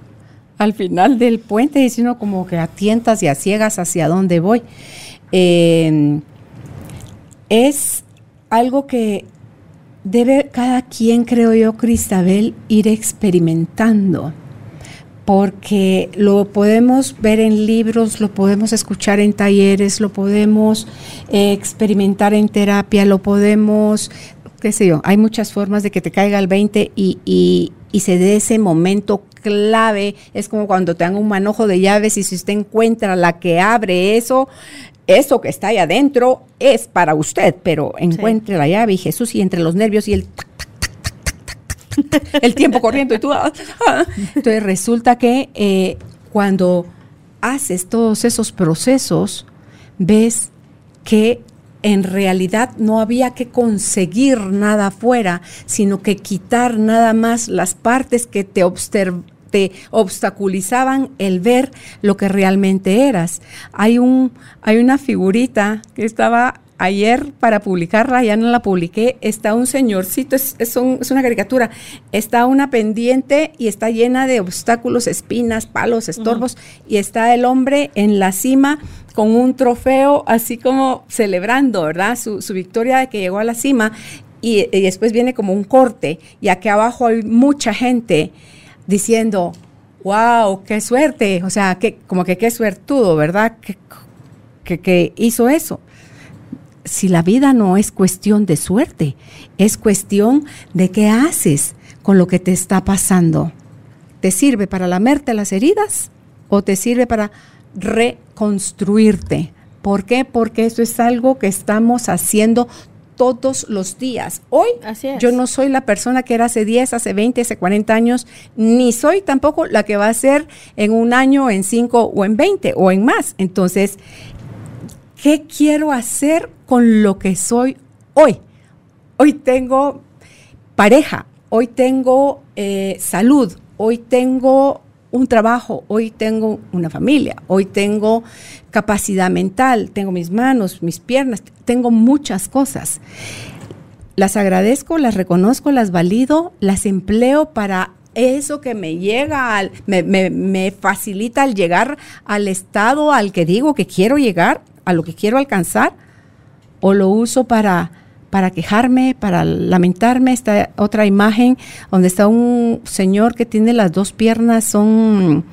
al final del puente, sino como que a tientas y a ciegas hacia dónde voy. Eh, es algo que debe cada quien, creo yo, Cristabel, ir experimentando, porque lo podemos ver en libros, lo podemos escuchar en talleres, lo podemos eh, experimentar en terapia, lo podemos, qué sé yo, hay muchas formas de que te caiga el 20 y, y, y se dé ese momento clave. Es como cuando te dan un manojo de llaves y si usted encuentra la que abre eso, eso que está ahí adentro es para usted, pero encuentre la llave y Jesús y entre los nervios y el el tiempo corriendo y tú. Ah, ah. Entonces resulta que eh, cuando haces todos esos procesos, ves que en realidad no había que conseguir nada afuera, sino que quitar nada más las partes que te obstaculizaban el ver lo que realmente eras. Hay, un, hay una figurita que estaba ayer para publicarla, ya no la publiqué, está un señorcito, es, es, una caricatura, está una pendiente y está llena de obstáculos, espinas, palos, estorbos, y está el hombre en la cima con un trofeo, así como celebrando, ¿verdad? Su, su victoria de que llegó a la cima, y, y después viene como un corte, y aquí abajo hay mucha gente diciendo, wow, qué suerte, o sea, que, como que qué suertudo, ¿verdad? Que, que, hizo eso. Si la vida no es cuestión de suerte, es cuestión de qué haces con lo que te está pasando. ¿Te sirve para lamerte las heridas o te sirve para reconstruirte? ¿Por qué? Porque eso es algo que estamos haciendo todos los días. Hoy yo no soy la persona que era hace 10, hace 20, hace 40 años, ni soy tampoco la que va a ser en un año, en 5 o en 20 o en más. Entonces, ¿qué quiero hacer con lo que soy hoy? Hoy tengo pareja, hoy tengo eh, salud, hoy tengo un trabajo, hoy tengo una familia, hoy tengo capacidad mental, tengo mis manos, mis piernas, tengo muchas cosas. Las agradezco, las reconozco, las valido, las empleo para eso que me llega, al, me, me, facilita al llegar al estado al que digo que quiero llegar, a lo que quiero alcanzar, o lo uso para para quejarme, para lamentarme. Esta otra imagen donde está un señor que tiene las dos piernas, son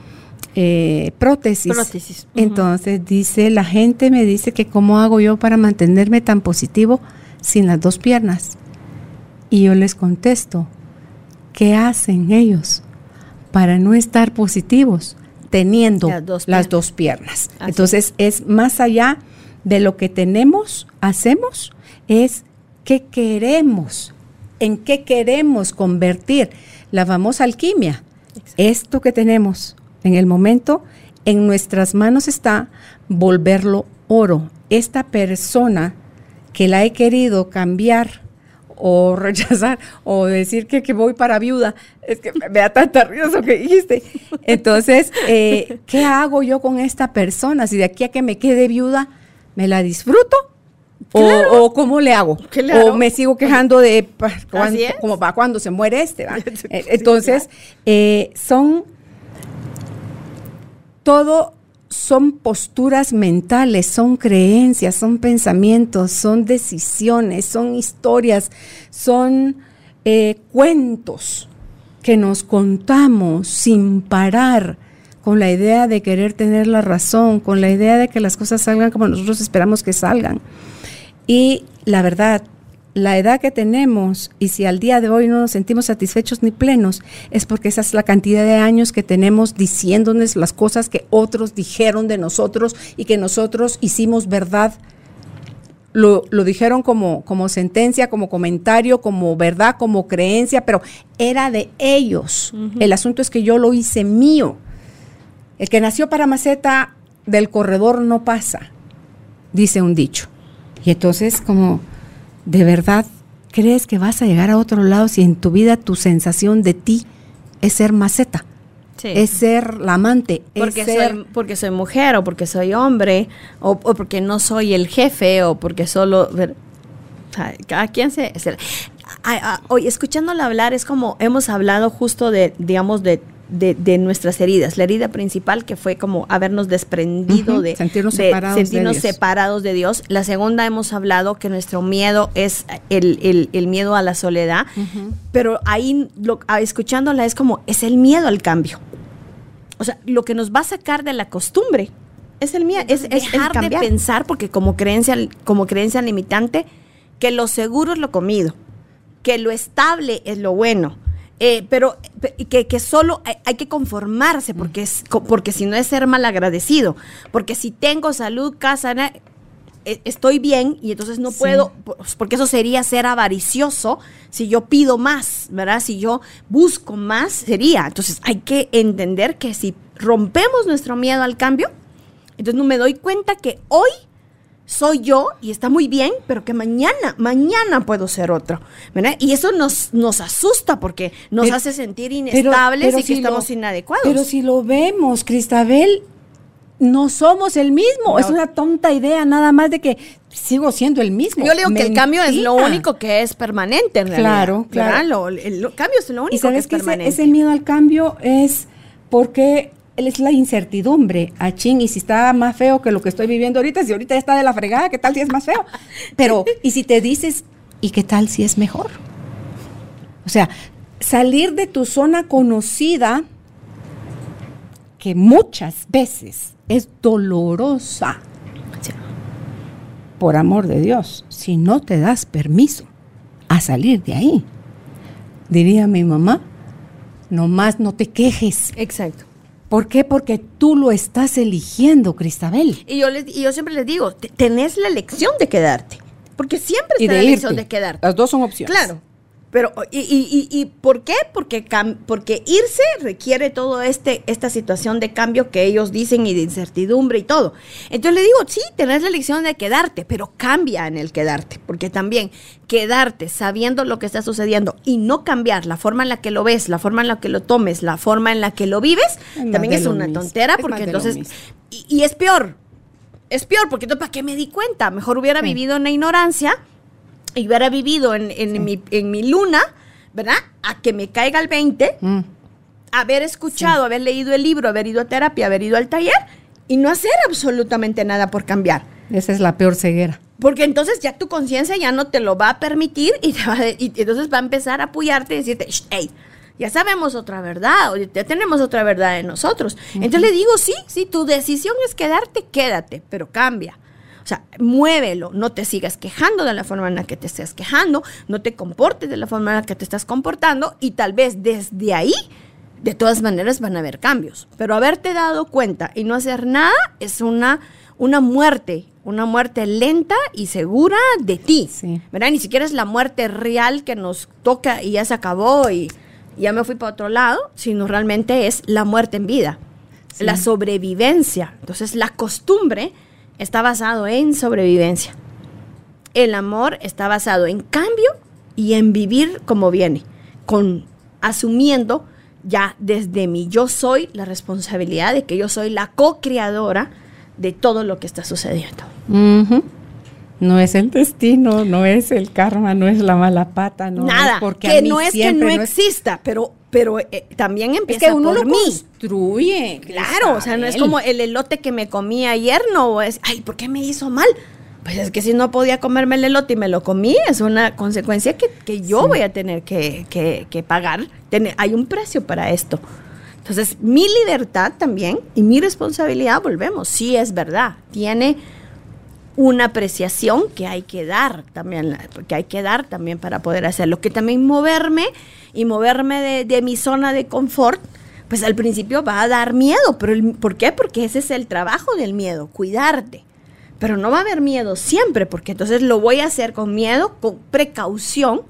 eh, prótesis. prótesis. Entonces dice, la gente me dice que cómo hago yo para mantenerme tan positivo sin las dos piernas. Y yo les contesto, ¿qué hacen ellos para no estar positivos teniendo las dos piernas? Entonces es más allá de lo que tenemos, hacemos, es qué queremos, en qué queremos convertir la famosa alquimia. Esto que tenemos en el momento, en nuestras manos está volverlo oro. Esta persona que la he querido cambiar o rechazar o decir que, voy para viuda, es que me da tanta risa que dijiste. Entonces, eh, ¿qué hago yo con esta persona? Si de aquí a que me quede viuda, ¿me la disfruto? O, cómo le hago? O me sigo quejando de como para cuando se muere este. Eh, entonces, eh, son todo son posturas mentales, son creencias, son pensamientos, son decisiones, son historias, son eh, cuentos que nos contamos sin parar con la idea de querer tener la razón, con la idea de que las cosas salgan como nosotros esperamos que salgan. Y la verdad, la edad que tenemos y si al día de hoy no nos sentimos satisfechos ni plenos, es porque esa es la cantidad de años que tenemos diciéndonos las cosas que otros dijeron de nosotros y que nosotros hicimos verdad. Lo, dijeron como, como sentencia, como comentario, como verdad, como creencia, pero era de ellos. El asunto es que yo lo hice mío. El que nació para maceta del corredor no pasa, dice un dicho. Y entonces como ¿de verdad crees que vas a llegar a otro lado si en tu vida tu sensación de ti es ser maceta? Es ser la amante. Porque, es ser, soy, porque soy mujer o porque soy hombre o, porque no soy el jefe o porque solo... Cada quien se... hoy escuchándola hablar es como hemos hablado justo de, digamos, de de, nuestras heridas. La herida principal que fue como habernos desprendido de sentirnos, separados, sentirnos de separados de Dios. La segunda hemos hablado que nuestro miedo es el, miedo a la soledad, pero ahí lo, escuchándola es como es el miedo al cambio. O sea, lo que nos va a sacar de la costumbre es el miedo, es, dejar de pensar porque como creencia, como creencia limitante, que lo seguro es lo comido, que lo estable es lo bueno eh, pero que, que solo hay, que conformarse porque, es, porque si no es ser malagradecido, porque si tengo salud, casa, e, estoy bien y entonces no puedo, pues, porque eso sería ser avaricioso si yo pido más, ¿verdad? Si yo busco más, sería. Entonces hay que entender que si rompemos nuestro miedo al cambio, entonces no me doy cuenta que hoy soy yo y está muy bien, pero que mañana, mañana puedo ser otro. ¿verdad? Y eso nos, nos asusta porque nos hace sentir inestables y que estamos inadecuados. Pero si lo vemos, Cristabel, no somos el mismo. Es una tonta idea nada más de que sigo siendo el mismo. Yo le digo que el cambio es lo único que es permanente en realidad. Claro, claro. el, cambio es lo único que es permanente. ese miedo al cambio es porque es la incertidumbre, a ching, y si está más feo que lo que estoy viviendo ahorita, si ahorita está de la fregada, ¿qué tal si es más feo? Pero, y si te dices, ¿y qué tal si es mejor? O sea, salir de tu zona conocida, que muchas veces es dolorosa, por amor de Dios, si no te das permiso a salir de ahí, diría mi mamá, nomás no te quejes. Exacto. ¿Por qué? Porque tú lo estás eligiendo, Cristabel. Y yo, les, y yo siempre les digo, tenés la elección de quedarte. Porque siempre está la elección de quedarte. Las dos son opciones. Claro. Pero, ¿y, y, y, por qué? Porque, porque irse requiere todo este, esta situación de cambio que ellos dicen y de incertidumbre y todo. Entonces le digo, sí, tenés la elección de quedarte, pero cambia en el quedarte, porque también quedarte sabiendo lo que está sucediendo y no cambiar la forma en la que lo ves, la forma en la que lo tomes, la forma en la que lo vives, también es una tontera, porque entonces, y, es peor, es peor, porque entonces, ¿para qué me di cuenta? Mejor hubiera vivido en la ignorancia y hubiera vivido en, en, mi, en mi luna, ¿verdad? A que me caiga el 20, mm. haber escuchado, haber leído el libro, haber ido a terapia, haber ido al taller y no hacer absolutamente nada por cambiar. Esa es la peor ceguera. Porque entonces ya tu conciencia ya no te lo va a permitir y, y entonces va a empezar a apoyarte y decirte, hey, ya sabemos otra verdad, o ya tenemos otra verdad en nosotros. Entonces le digo, sí, sí, tu decisión es quedarte, quédate, pero cambia. O sea, muévelo, no te sigas quejando de la forma en la que te estés quejando, no te comportes de la forma en la que te estás comportando y tal vez desde ahí, de todas maneras, van a haber cambios. Pero haberte dado cuenta y no hacer nada es una, una muerte, una muerte lenta y segura de ti. Sí. ¿Verdad? Ni siquiera es la muerte real que nos toca y ya se acabó y ya me fui para otro lado, sino realmente es la muerte en vida, la sobrevivencia. Entonces, la costumbre está basado en sobrevivencia. El amor está basado en cambio y en vivir como viene, con asumiendo ya desde mi yo soy la responsabilidad de que yo soy la co-creadora de todo lo que está sucediendo. No es el destino, no es el karma, no es la mala pata, no Nada, es porque a que mí no es que no, no es- exista, pero, pero eh, también es empieza que uno por lo mí. construye. Claro, o sea, no es como el elote que me comí ayer, no es, ay, ¿por qué me hizo mal? Pues es que si no podía comerme el elote y me lo comí, es una consecuencia que, que yo Sí. voy a tener que, que- que pagar. Tener- hay un precio para esto. Entonces, mi libertad también y mi responsabilidad, volvemos, sí es verdad, tiene una apreciación que hay que dar también, que hay que dar también para poder hacerlo. Que también moverme y moverme de, de mi zona de confort, pues al principio va a dar miedo. Pero ¿Por qué? Porque ese es el trabajo del miedo, cuidarte. Pero no va a haber miedo siempre, porque entonces lo voy a hacer con miedo, con precaución,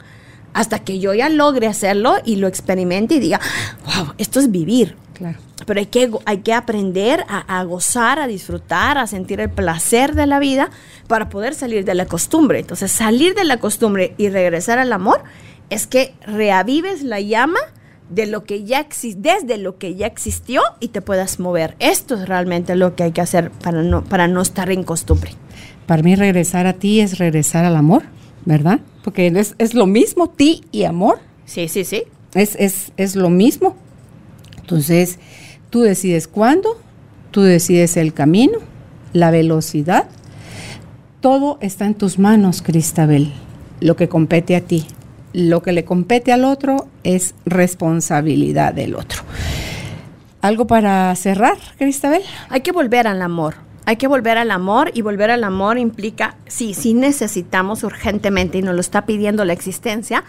hasta que yo ya logre hacerlo y lo experimente y diga, wow, esto es vivir. Claro. Pero hay que, hay que aprender a, a gozar, a disfrutar, a sentir el placer de la vida para poder salir de la costumbre. Entonces, salir de la costumbre y regresar al amor es que reavives la llama de lo que ya desde lo que ya existió y te puedas mover. Esto es realmente lo que hay que hacer para no, para no estar en costumbre. Para mí regresar a ti es regresar al amor, ¿verdad? Porque es, es lo mismo, ti y amor, Sí, sí, sí. es, es, es lo mismo. Entonces, tú decides cuándo, tú decides el camino, la velocidad. Todo está en tus manos, Cristabel, lo que compete a ti. Lo que le compete al otro es responsabilidad del otro. ¿Algo para cerrar, Cristabel? Hay que volver al amor. Hay que volver al amor y volver al amor implica, sí, sí necesitamos urgentemente y nos lo está pidiendo la existencia,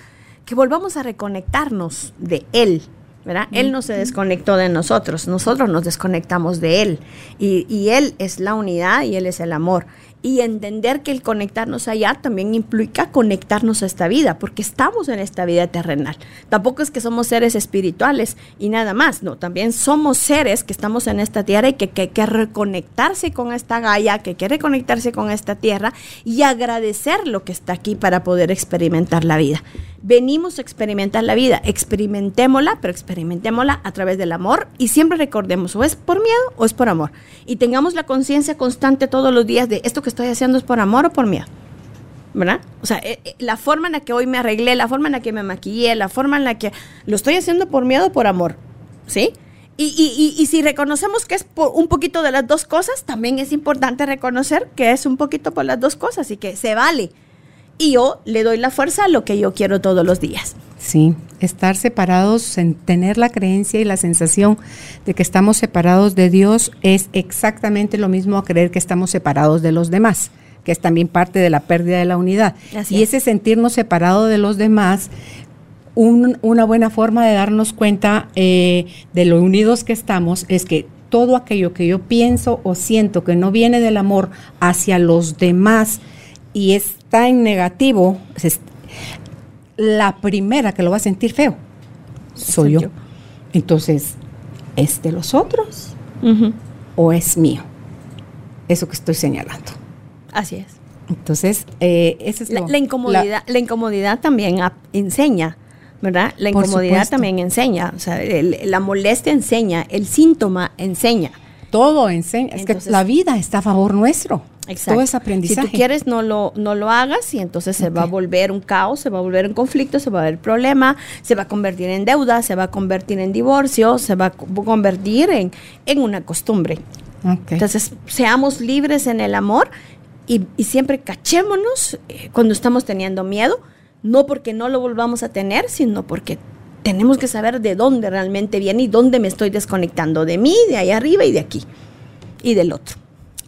que volvamos a reconectarnos de Él, ¿verdad? Él no se desconectó de nosotros, nosotros nos desconectamos de Él y, y Él es la unidad y Él es el amor. Y entender que el conectarnos allá también implica conectarnos a esta vida, porque estamos en esta vida terrenal. Tampoco es que somos seres espirituales y nada más, no, también somos seres que estamos en esta tierra y que que hay que reconectarse con esta Gaia, que hay que reconectarse con esta tierra y agradecer lo que está aquí para poder experimentar la vida. Venimos a experimentar la vida, experimentémosla, pero experimentémosla a través del amor y siempre recordemos o es por miedo o es por amor. Y tengamos la conciencia constante todos los días de esto que estoy haciendo es por amor o por miedo. ¿verdad? O sea, eh, eh, la forma en la que hoy me arreglé, la forma en la que me maquillé, la forma en la que lo estoy haciendo por miedo o por amor, ¿sí? Y, y- y- y si reconocemos que es por un poquito de las dos cosas, también es importante reconocer que es un poquito por las dos cosas y que se vale. Y yo le doy la fuerza a lo que yo quiero todos los días. Sí, estar separados, en tener la creencia y la sensación de que estamos separados de Dios es exactamente lo mismo a creer que estamos separados de los demás, que es también parte de la pérdida de la unidad. Así y es. ese sentirnos separados de los demás, un- una buena forma de darnos cuenta eh, de lo unidos que estamos es que todo aquello que yo pienso o siento que no viene del amor hacia los demás y está en negativo, es- la primera que lo va a sentir feo soy, yo. yo. Entonces, ¿es de los otros o es mío? Eso que estoy señalando. Así es. Entonces, eh, ese es La, lo- la incomodidad, la, incomodidad también ap- enseña, ¿verdad? La incomodidad también enseña, o sea, el- la molestia enseña, el síntoma enseña. todo enseña. Es Entonces- que la vida está a favor nuestro. Todo es aprendizaje. Si tú quieres, no lo, no lo hagas y entonces se va a volver un caos, se va a volver un conflicto, se va a ver problema, se va a convertir en deuda, se va a convertir en divorcio, se va a co- convertir en, en una costumbre. Entonces, seamos libres en el amor y, y siempre cachémonos eh, cuando estamos teniendo miedo, no porque no lo volvamos a tener, sino porque tenemos que saber de dónde realmente viene y dónde me estoy desconectando, de mí, de ahí arriba y de aquí, y del otro.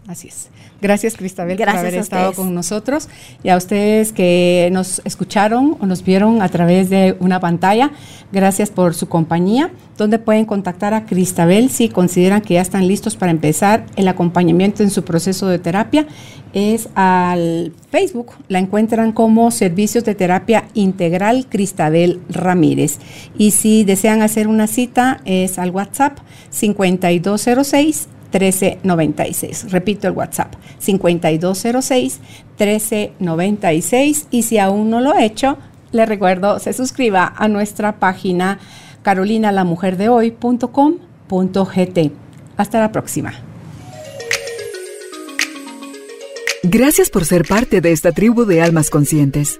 Así es. Gracias, Cristabel, Gracias por haber estado con nosotros y a ustedes que nos escucharon o nos vieron a través de una pantalla. Gracias por su compañía. Donde pueden contactar a Cristabel si consideran que ya están listos para empezar el acompañamiento en su proceso de terapia. Es al Facebook, la encuentran como Servicios de Terapia Integral Cristabel Ramírez. Y si desean hacer una cita, es al WhatsApp 5206 1396. Repito el WhatsApp, 5206-1396. Y si aún no lo he hecho, le recuerdo, se suscriba a nuestra página carolinalamujerdehoy.com.gt. Hasta la próxima. Gracias por ser parte de esta tribu de almas conscientes.